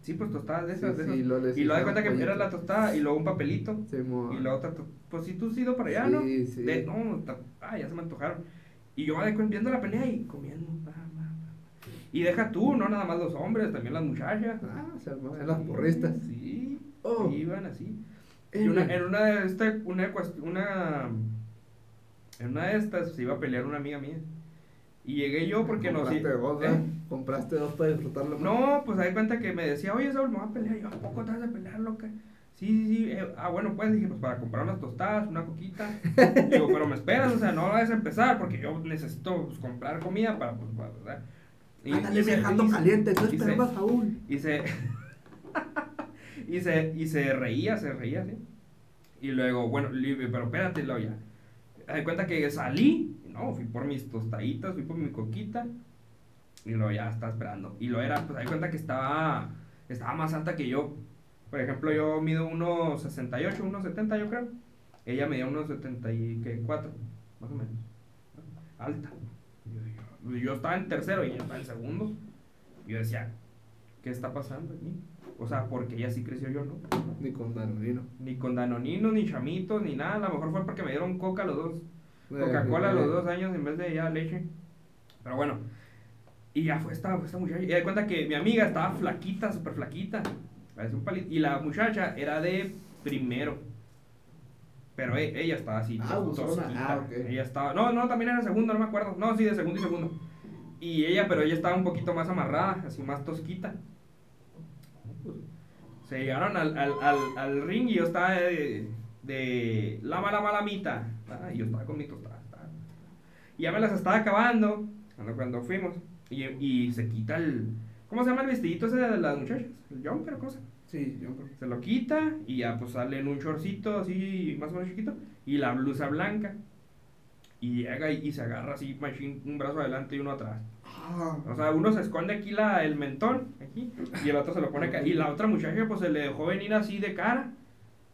Sí, pues tostadas de esas. de esas. y lo de cuenta que era la tostada y luego un papelito. y la otra, pues si tú has ido para allá, ¿no? Sí. De, no, ah, ya se me antojaron. Y yo viendo la pelea y comiendo. Y deja tú, no nada más los hombres, también las muchachas. Ah, se armaban las porristas. Sí, oh. iban así. Y una, en una de estas, una, una, en una de estas se iba a pelear una amiga mía. Y llegué yo porque no sí. Dos, ¿eh? ¿Compraste dos para disfrutarlo? No, pues hay cuenta que me decía, oye, Saúl, me voy a pelear. yo, ¿a poco te vas a pelear, loca? Sí, sí, sí. Eh, ah, bueno, pues dije, pues para comprar unas tostadas, una coquita. Digo, pero me esperas, o sea, no vas a empezar porque yo necesito pues, comprar comida para, pues, ¿verdad? Y, Ándale, caliente, a Saúl. Y se, y se, y se reía, se reía, ¿sí? Y luego, bueno, pero espérate, lo ya. Hay cuenta que salí no, fui por mis tostaditas, fui por mi coquita. Y luego ya estaba esperando. Y lo era, pues hay cuenta que estaba, estaba más alta que yo. Por ejemplo, yo mido unos 68, unos 70 yo creo. Ella medía unos 74, más o menos. Alta. Yo, estaba en tercero y ella estaba en segundo. Yo decía, ¿qué está pasando aquí? O sea, porque ella sí creció yo, ¿no? Ni con Danonino. Ni con Danonino, ni chamitos, ni nada. A lo mejor fue porque me dieron coca los dos. Coca-Cola a los dos años en vez de ya leche. Pero bueno. Y ya fue esta, esta muchacha. Y de cuenta que mi amiga estaba flaquita, súper flaquita. Un palito. Y la muchacha era de primero. Pero e, ella estaba así. Ah, ah, Ella estaba. No, no, también era segundo, no me acuerdo. No, sí, de segundo y segundo. Y ella, pero ella estaba un poquito más amarrada, así más tosquita. Se llegaron al, al, al, al ring y yo estaba de, de la mala malamita. Y yo estaba con mi tostada. Y ya me las estaba acabando cuando, cuando fuimos. Y, y se quita el. ¿Cómo se llama el vestidito ese de las muchachas? ¿El jumper o cosa? Sí, jumper. Se lo quita y ya pues sale en un shortcito así más o menos chiquito. Y la blusa blanca. Y llega y, se agarra así, machine, un brazo adelante y uno atrás. Ah. O sea, uno se esconde aquí la, el mentón, aquí, y el otro se lo pone acá. Y la otra muchacha pues se le dejó venir así de cara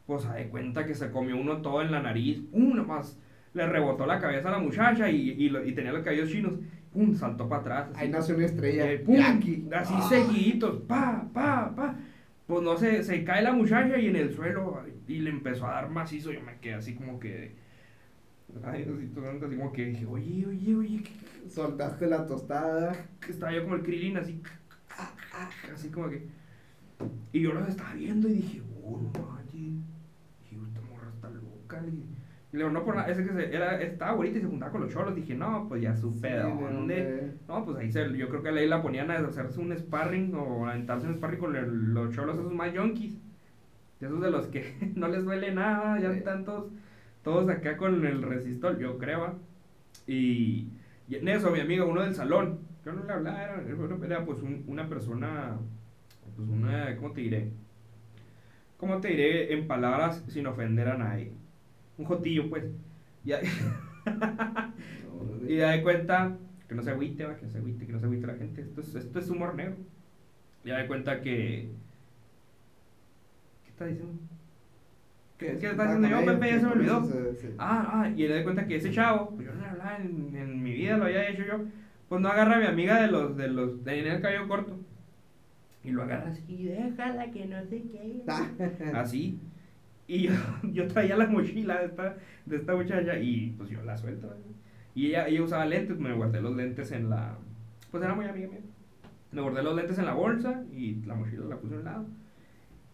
pues se de cuenta que se comió uno todo en la nariz, uno más le rebotó la cabeza a la muchacha y, y, tenía los cabellos chinos, pum, saltó para atrás. Ahí nació una estrella. Eh, pum, así ah. seguiditos, pa, pa, pa. Pues no sé, se cae la muchacha y en el suelo y le empezó a dar macizo, yo me quedé así como que... Ay, así, así como que dije, oye, oye, oye. Soltaste la tostada. Estaba yo como el Krillin así, así como que... Y yo lo estaba viendo y dije, oh, no manches y, luego, no por nada, ese que se, era, estaba bonita y se juntaba con los cholos. Dije, no, pues ya su pedo. ¿Dónde? No, pues ahí se, yo creo que ahí la ponían a hacerse un sparring o a aventarse un sparring con los cholos esos más yonkis. Esos de los que no les duele nada, ya están todos, todos acá con el resistor, yo creo. Y, y en eso, mi amigo, uno del salón, yo no le hablaba, era, era pues una persona, pues una, ¿cómo te diré? ¿Cómo te diré en palabras sin ofender a nadie? Un jotillo, pues. Y, y da de cuenta que no se agüite, que no se agüite, que no se agüite la gente. Esto es, esto es humor negro. Y da de cuenta que. ¿Qué está diciendo? ¿Qué, ¿Qué está diciendo yo, Pepe? Ya se me olvidó. Ah, ah, y da de cuenta que ese chavo, pues yo no le hablaba en, en, mi vida, lo había hecho yo. Pues no agarra a mi amiga de los, de los, de el cabello corto. Y lo agarra así, déjala que no sé qué. así. Y yo, yo, traía la mochila de esta, de esta muchacha y pues yo la suelto. Y ella, ella usaba lentes, me guardé los lentes en la... Pues era muy amiga mía. Me guardé los lentes en la bolsa y la mochila la puse a un lado.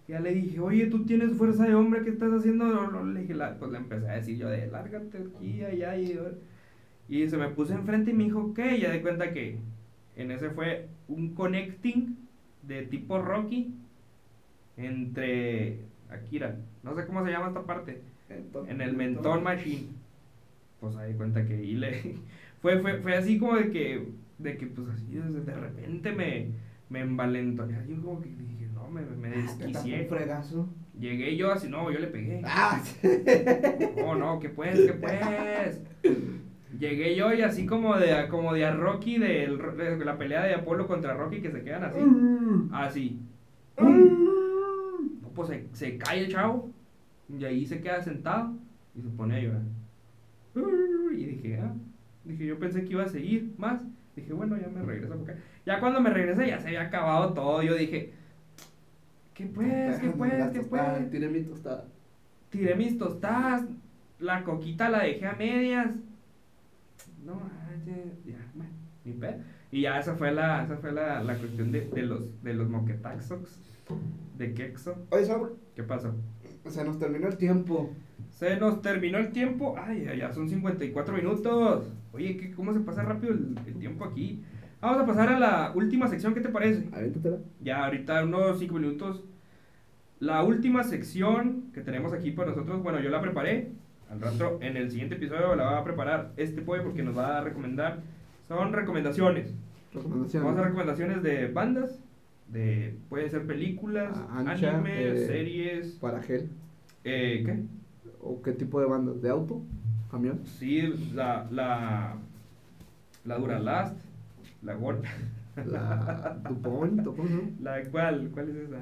Ya le dije, oye, tú tienes fuerza de hombre, ¿qué estás haciendo? Le dije, pues le empecé a decir yo de, lárgate aquí, allá. Y, y se me puse enfrente y me dijo, ¿qué? Y ya de cuenta que en ese fue un connecting de tipo Rocky entre Akira, no sé cómo se llama esta parte, en el mentón machine. Pues ahí cuenta que ahí le fue, fue, fue así como de que, de que pues así de repente me, me envalentoné, así como que dije, no, me, me ah, desquicié. fregazo? Llegué yo así, no, yo le pegué. Ah. No, no, que pues, que pues. Llegué yo y así como de, como de a Rocky, de, la pelea de Apolo contra Rocky, que se quedan así. Mm. Así. Pues se, se cae el chavo. Y ahí se queda sentado y se pone a llorar. Y dije, ah, dije, yo pensé que iba a seguir más. Dije, bueno, ya me regreso. Porque ya cuando me regresé ya se había acabado todo. Yo dije, ¿qué pues? ¿Qué pues? ¿Qué pues? Tiré mis tostadas. Tiré mis tostadas. La coquita la dejé a medias no, ya, ni pedo. Y ya esa fue la, esa fue la, la cuestión de, de los, de los moquetaxox, de Quexo. Oye, Saúl. ¿Qué pasó? Se nos terminó el tiempo. Se nos terminó el tiempo. Ay, ya son 54 minutos. Oye, ¿qué, ¿cómo se pasa rápido el, el, tiempo aquí? Vamos a pasar a la última sección, ¿qué te parece? Avéntatela. Ya, ahorita unos 5 minutos. La última sección que tenemos aquí para nosotros, bueno, yo la preparé. Al rato, en el siguiente episodio, la va a preparar este pollo porque nos va a recomendar. Son recomendaciones. Recomendaciones. Vamos a recomendaciones de bandas, de pueden ser películas, animes, eh, series. Para gel. Eh, ¿Qué? ¿O qué tipo de bandas? ¿De auto? ¿Camión? Sí, la, la, la Duralast, la Gorda. La Dupont, ¿cómo se llama? ¿La cuál? ¿Cuál es esa?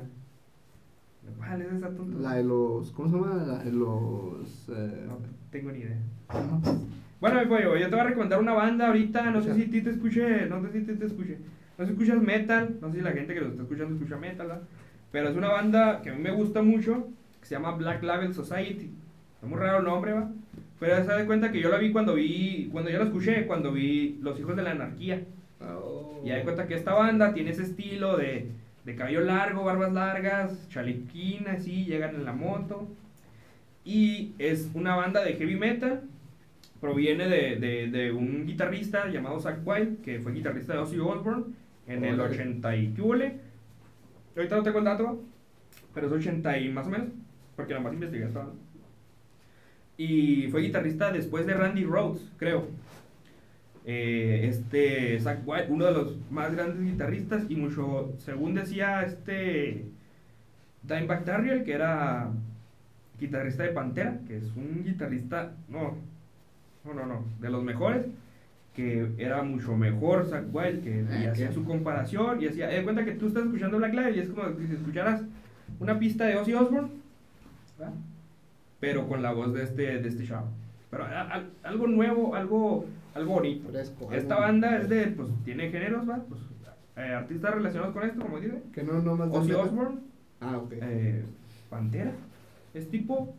¿Cuál es esa tonta? La de los, ¿cómo se llama? La de los... Eh... No tengo ni idea. Bueno, mi pollo, yo te voy a recomendar una banda ahorita, no sé si ti te escuche, no sé si ti te escuche. No sé si escuchas metal, no sé si la gente que lo está escuchando escucha metal, ¿verdad? Pero es una banda que a mí me gusta mucho, que se llama Black Label Society. Está muy raro el nombre, ¿va? Pero se da cuenta que yo la vi cuando vi, cuando yo la escuché, cuando vi Los Hijos de la Anarquía. Oh. Y da cuenta que esta banda tiene ese estilo de, de cabello largo, barbas largas, chalequina, así, llegan en la moto. Y es una banda de heavy metal. Proviene de, de, de un guitarrista llamado Zach White, que fue guitarrista de Ozzy Osbourne en el 80 y Ahorita no tengo el dato, pero es 80 y más o menos, porque nada más investigué banda. Y fue guitarrista después de Randy Rhodes, creo. Eh, este Zach White, uno de los más grandes guitarristas y mucho, según decía este Dimebag Darrell, que era guitarrista de Pantera, que es un guitarrista, no, no, no, de los mejores, que era mucho mejor Zach White, que y ah, hacía su comparación y hacía, de cuenta que tú estás escuchando Black Live y es como si escucharas una pista de Ozzy Osbourne, pero con la voz de este, de este chavo. Pero algo nuevo, algo, algo bonito. Esta banda es de, pues, tiene géneros, ¿va? Pues, eh, artistas relacionados con esto, como dice. Que no, no más Ozzy Osbourne. Ah, ok. Eh, Pantera. Es tipo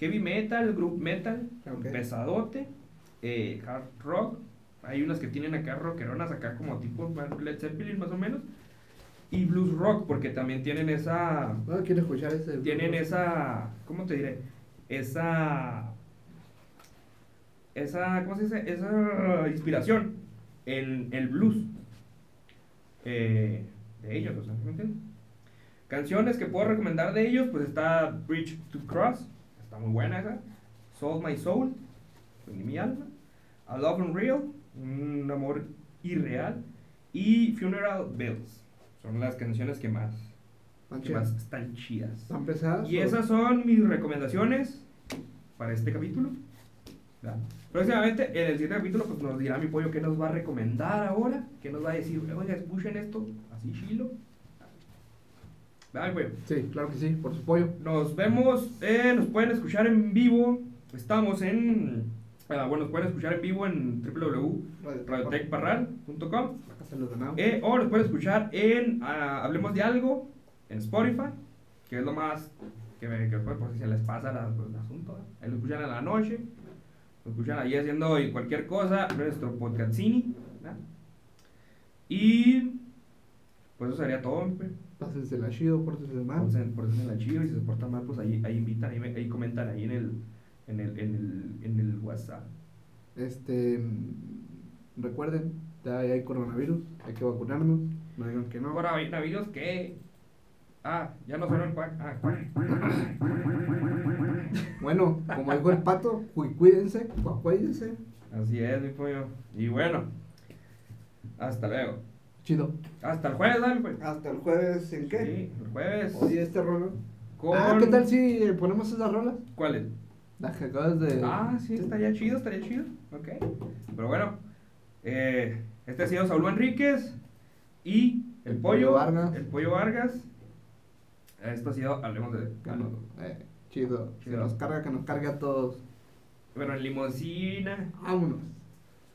heavy metal, group metal, pesadote, eh, hard rock. Hay unas que tienen acá rockeronas, acá como tipo Led Zeppelin más o menos. Y blues rock, porque también tienen esa... Ah, quiero escuchar ese. Tienen esa... ¿Cómo te diré? Esa... Esa... ¿Cómo se dice? Esa inspiración en el blues. Eh, de ellos, o sea, ¿me entiendes? Canciones que puedo recomendar de ellos, pues está Bridge to Cross, está muy buena esa. Soul My Soul, mi alma. A Love Unreal, un amor irreal. Y Funeral Bells, son las canciones que más, están chidas. ¿Están pesadas? Y esas son mis recomendaciones para este capítulo. Próximamente, en el siguiente capítulo, pues nos dirá mi pollo qué nos va a recomendar ahora, qué nos va a decir, oiga, escuchen esto, así chilo. Sí, claro que sí, por su pollo. Nos vemos, eh, nos pueden escuchar en vivo. Estamos en. Ah, bueno, nos pueden escuchar en vivo en www.radiotechparral.com. Eh, o nos pueden escuchar en ah, Hablemos de Algo, en Spotify, que es lo más que, que pues, por si se les pasa la, pues, el asunto. Ahí lo escuchan en la noche, lo escuchan ahí haciendo cualquier cosa, nuestro podcastini. Y pues eso sería todo. Pues. Pásensela chido, pórtense mal. la chido y si se portan mal, pues ahí, ahí invitan, ahí, ahí comentan ahí en el, en el, en el, en el WhatsApp. Este, recuerden, ya hay coronavirus, hay que vacunarnos, no digan que no. ¿Coronavirus qué? Ah, ya no suena el cuac. Ah, Bueno, como dijo el pato, cuídense, cuídense. Así es, mi pollo. Y bueno, hasta luego. Chido. Hasta el jueves, dale, pues. Hasta el jueves, ¿en qué? Sí, el jueves. Oye, este rollo. Ah, ¿qué tal si ponemos esas rolas? ¿Cuáles? Las que acabas de. Ah, sí, estaría chido, estaría chido. Ok. Pero bueno, eh, este ha sido Saúl Enríquez y el, pollo, Vargas. El pollo Vargas. Esto ha sido, hablemos de. eh, chido. chido. nos carga, que nos cargue a todos. Bueno, en limosina. Vámonos.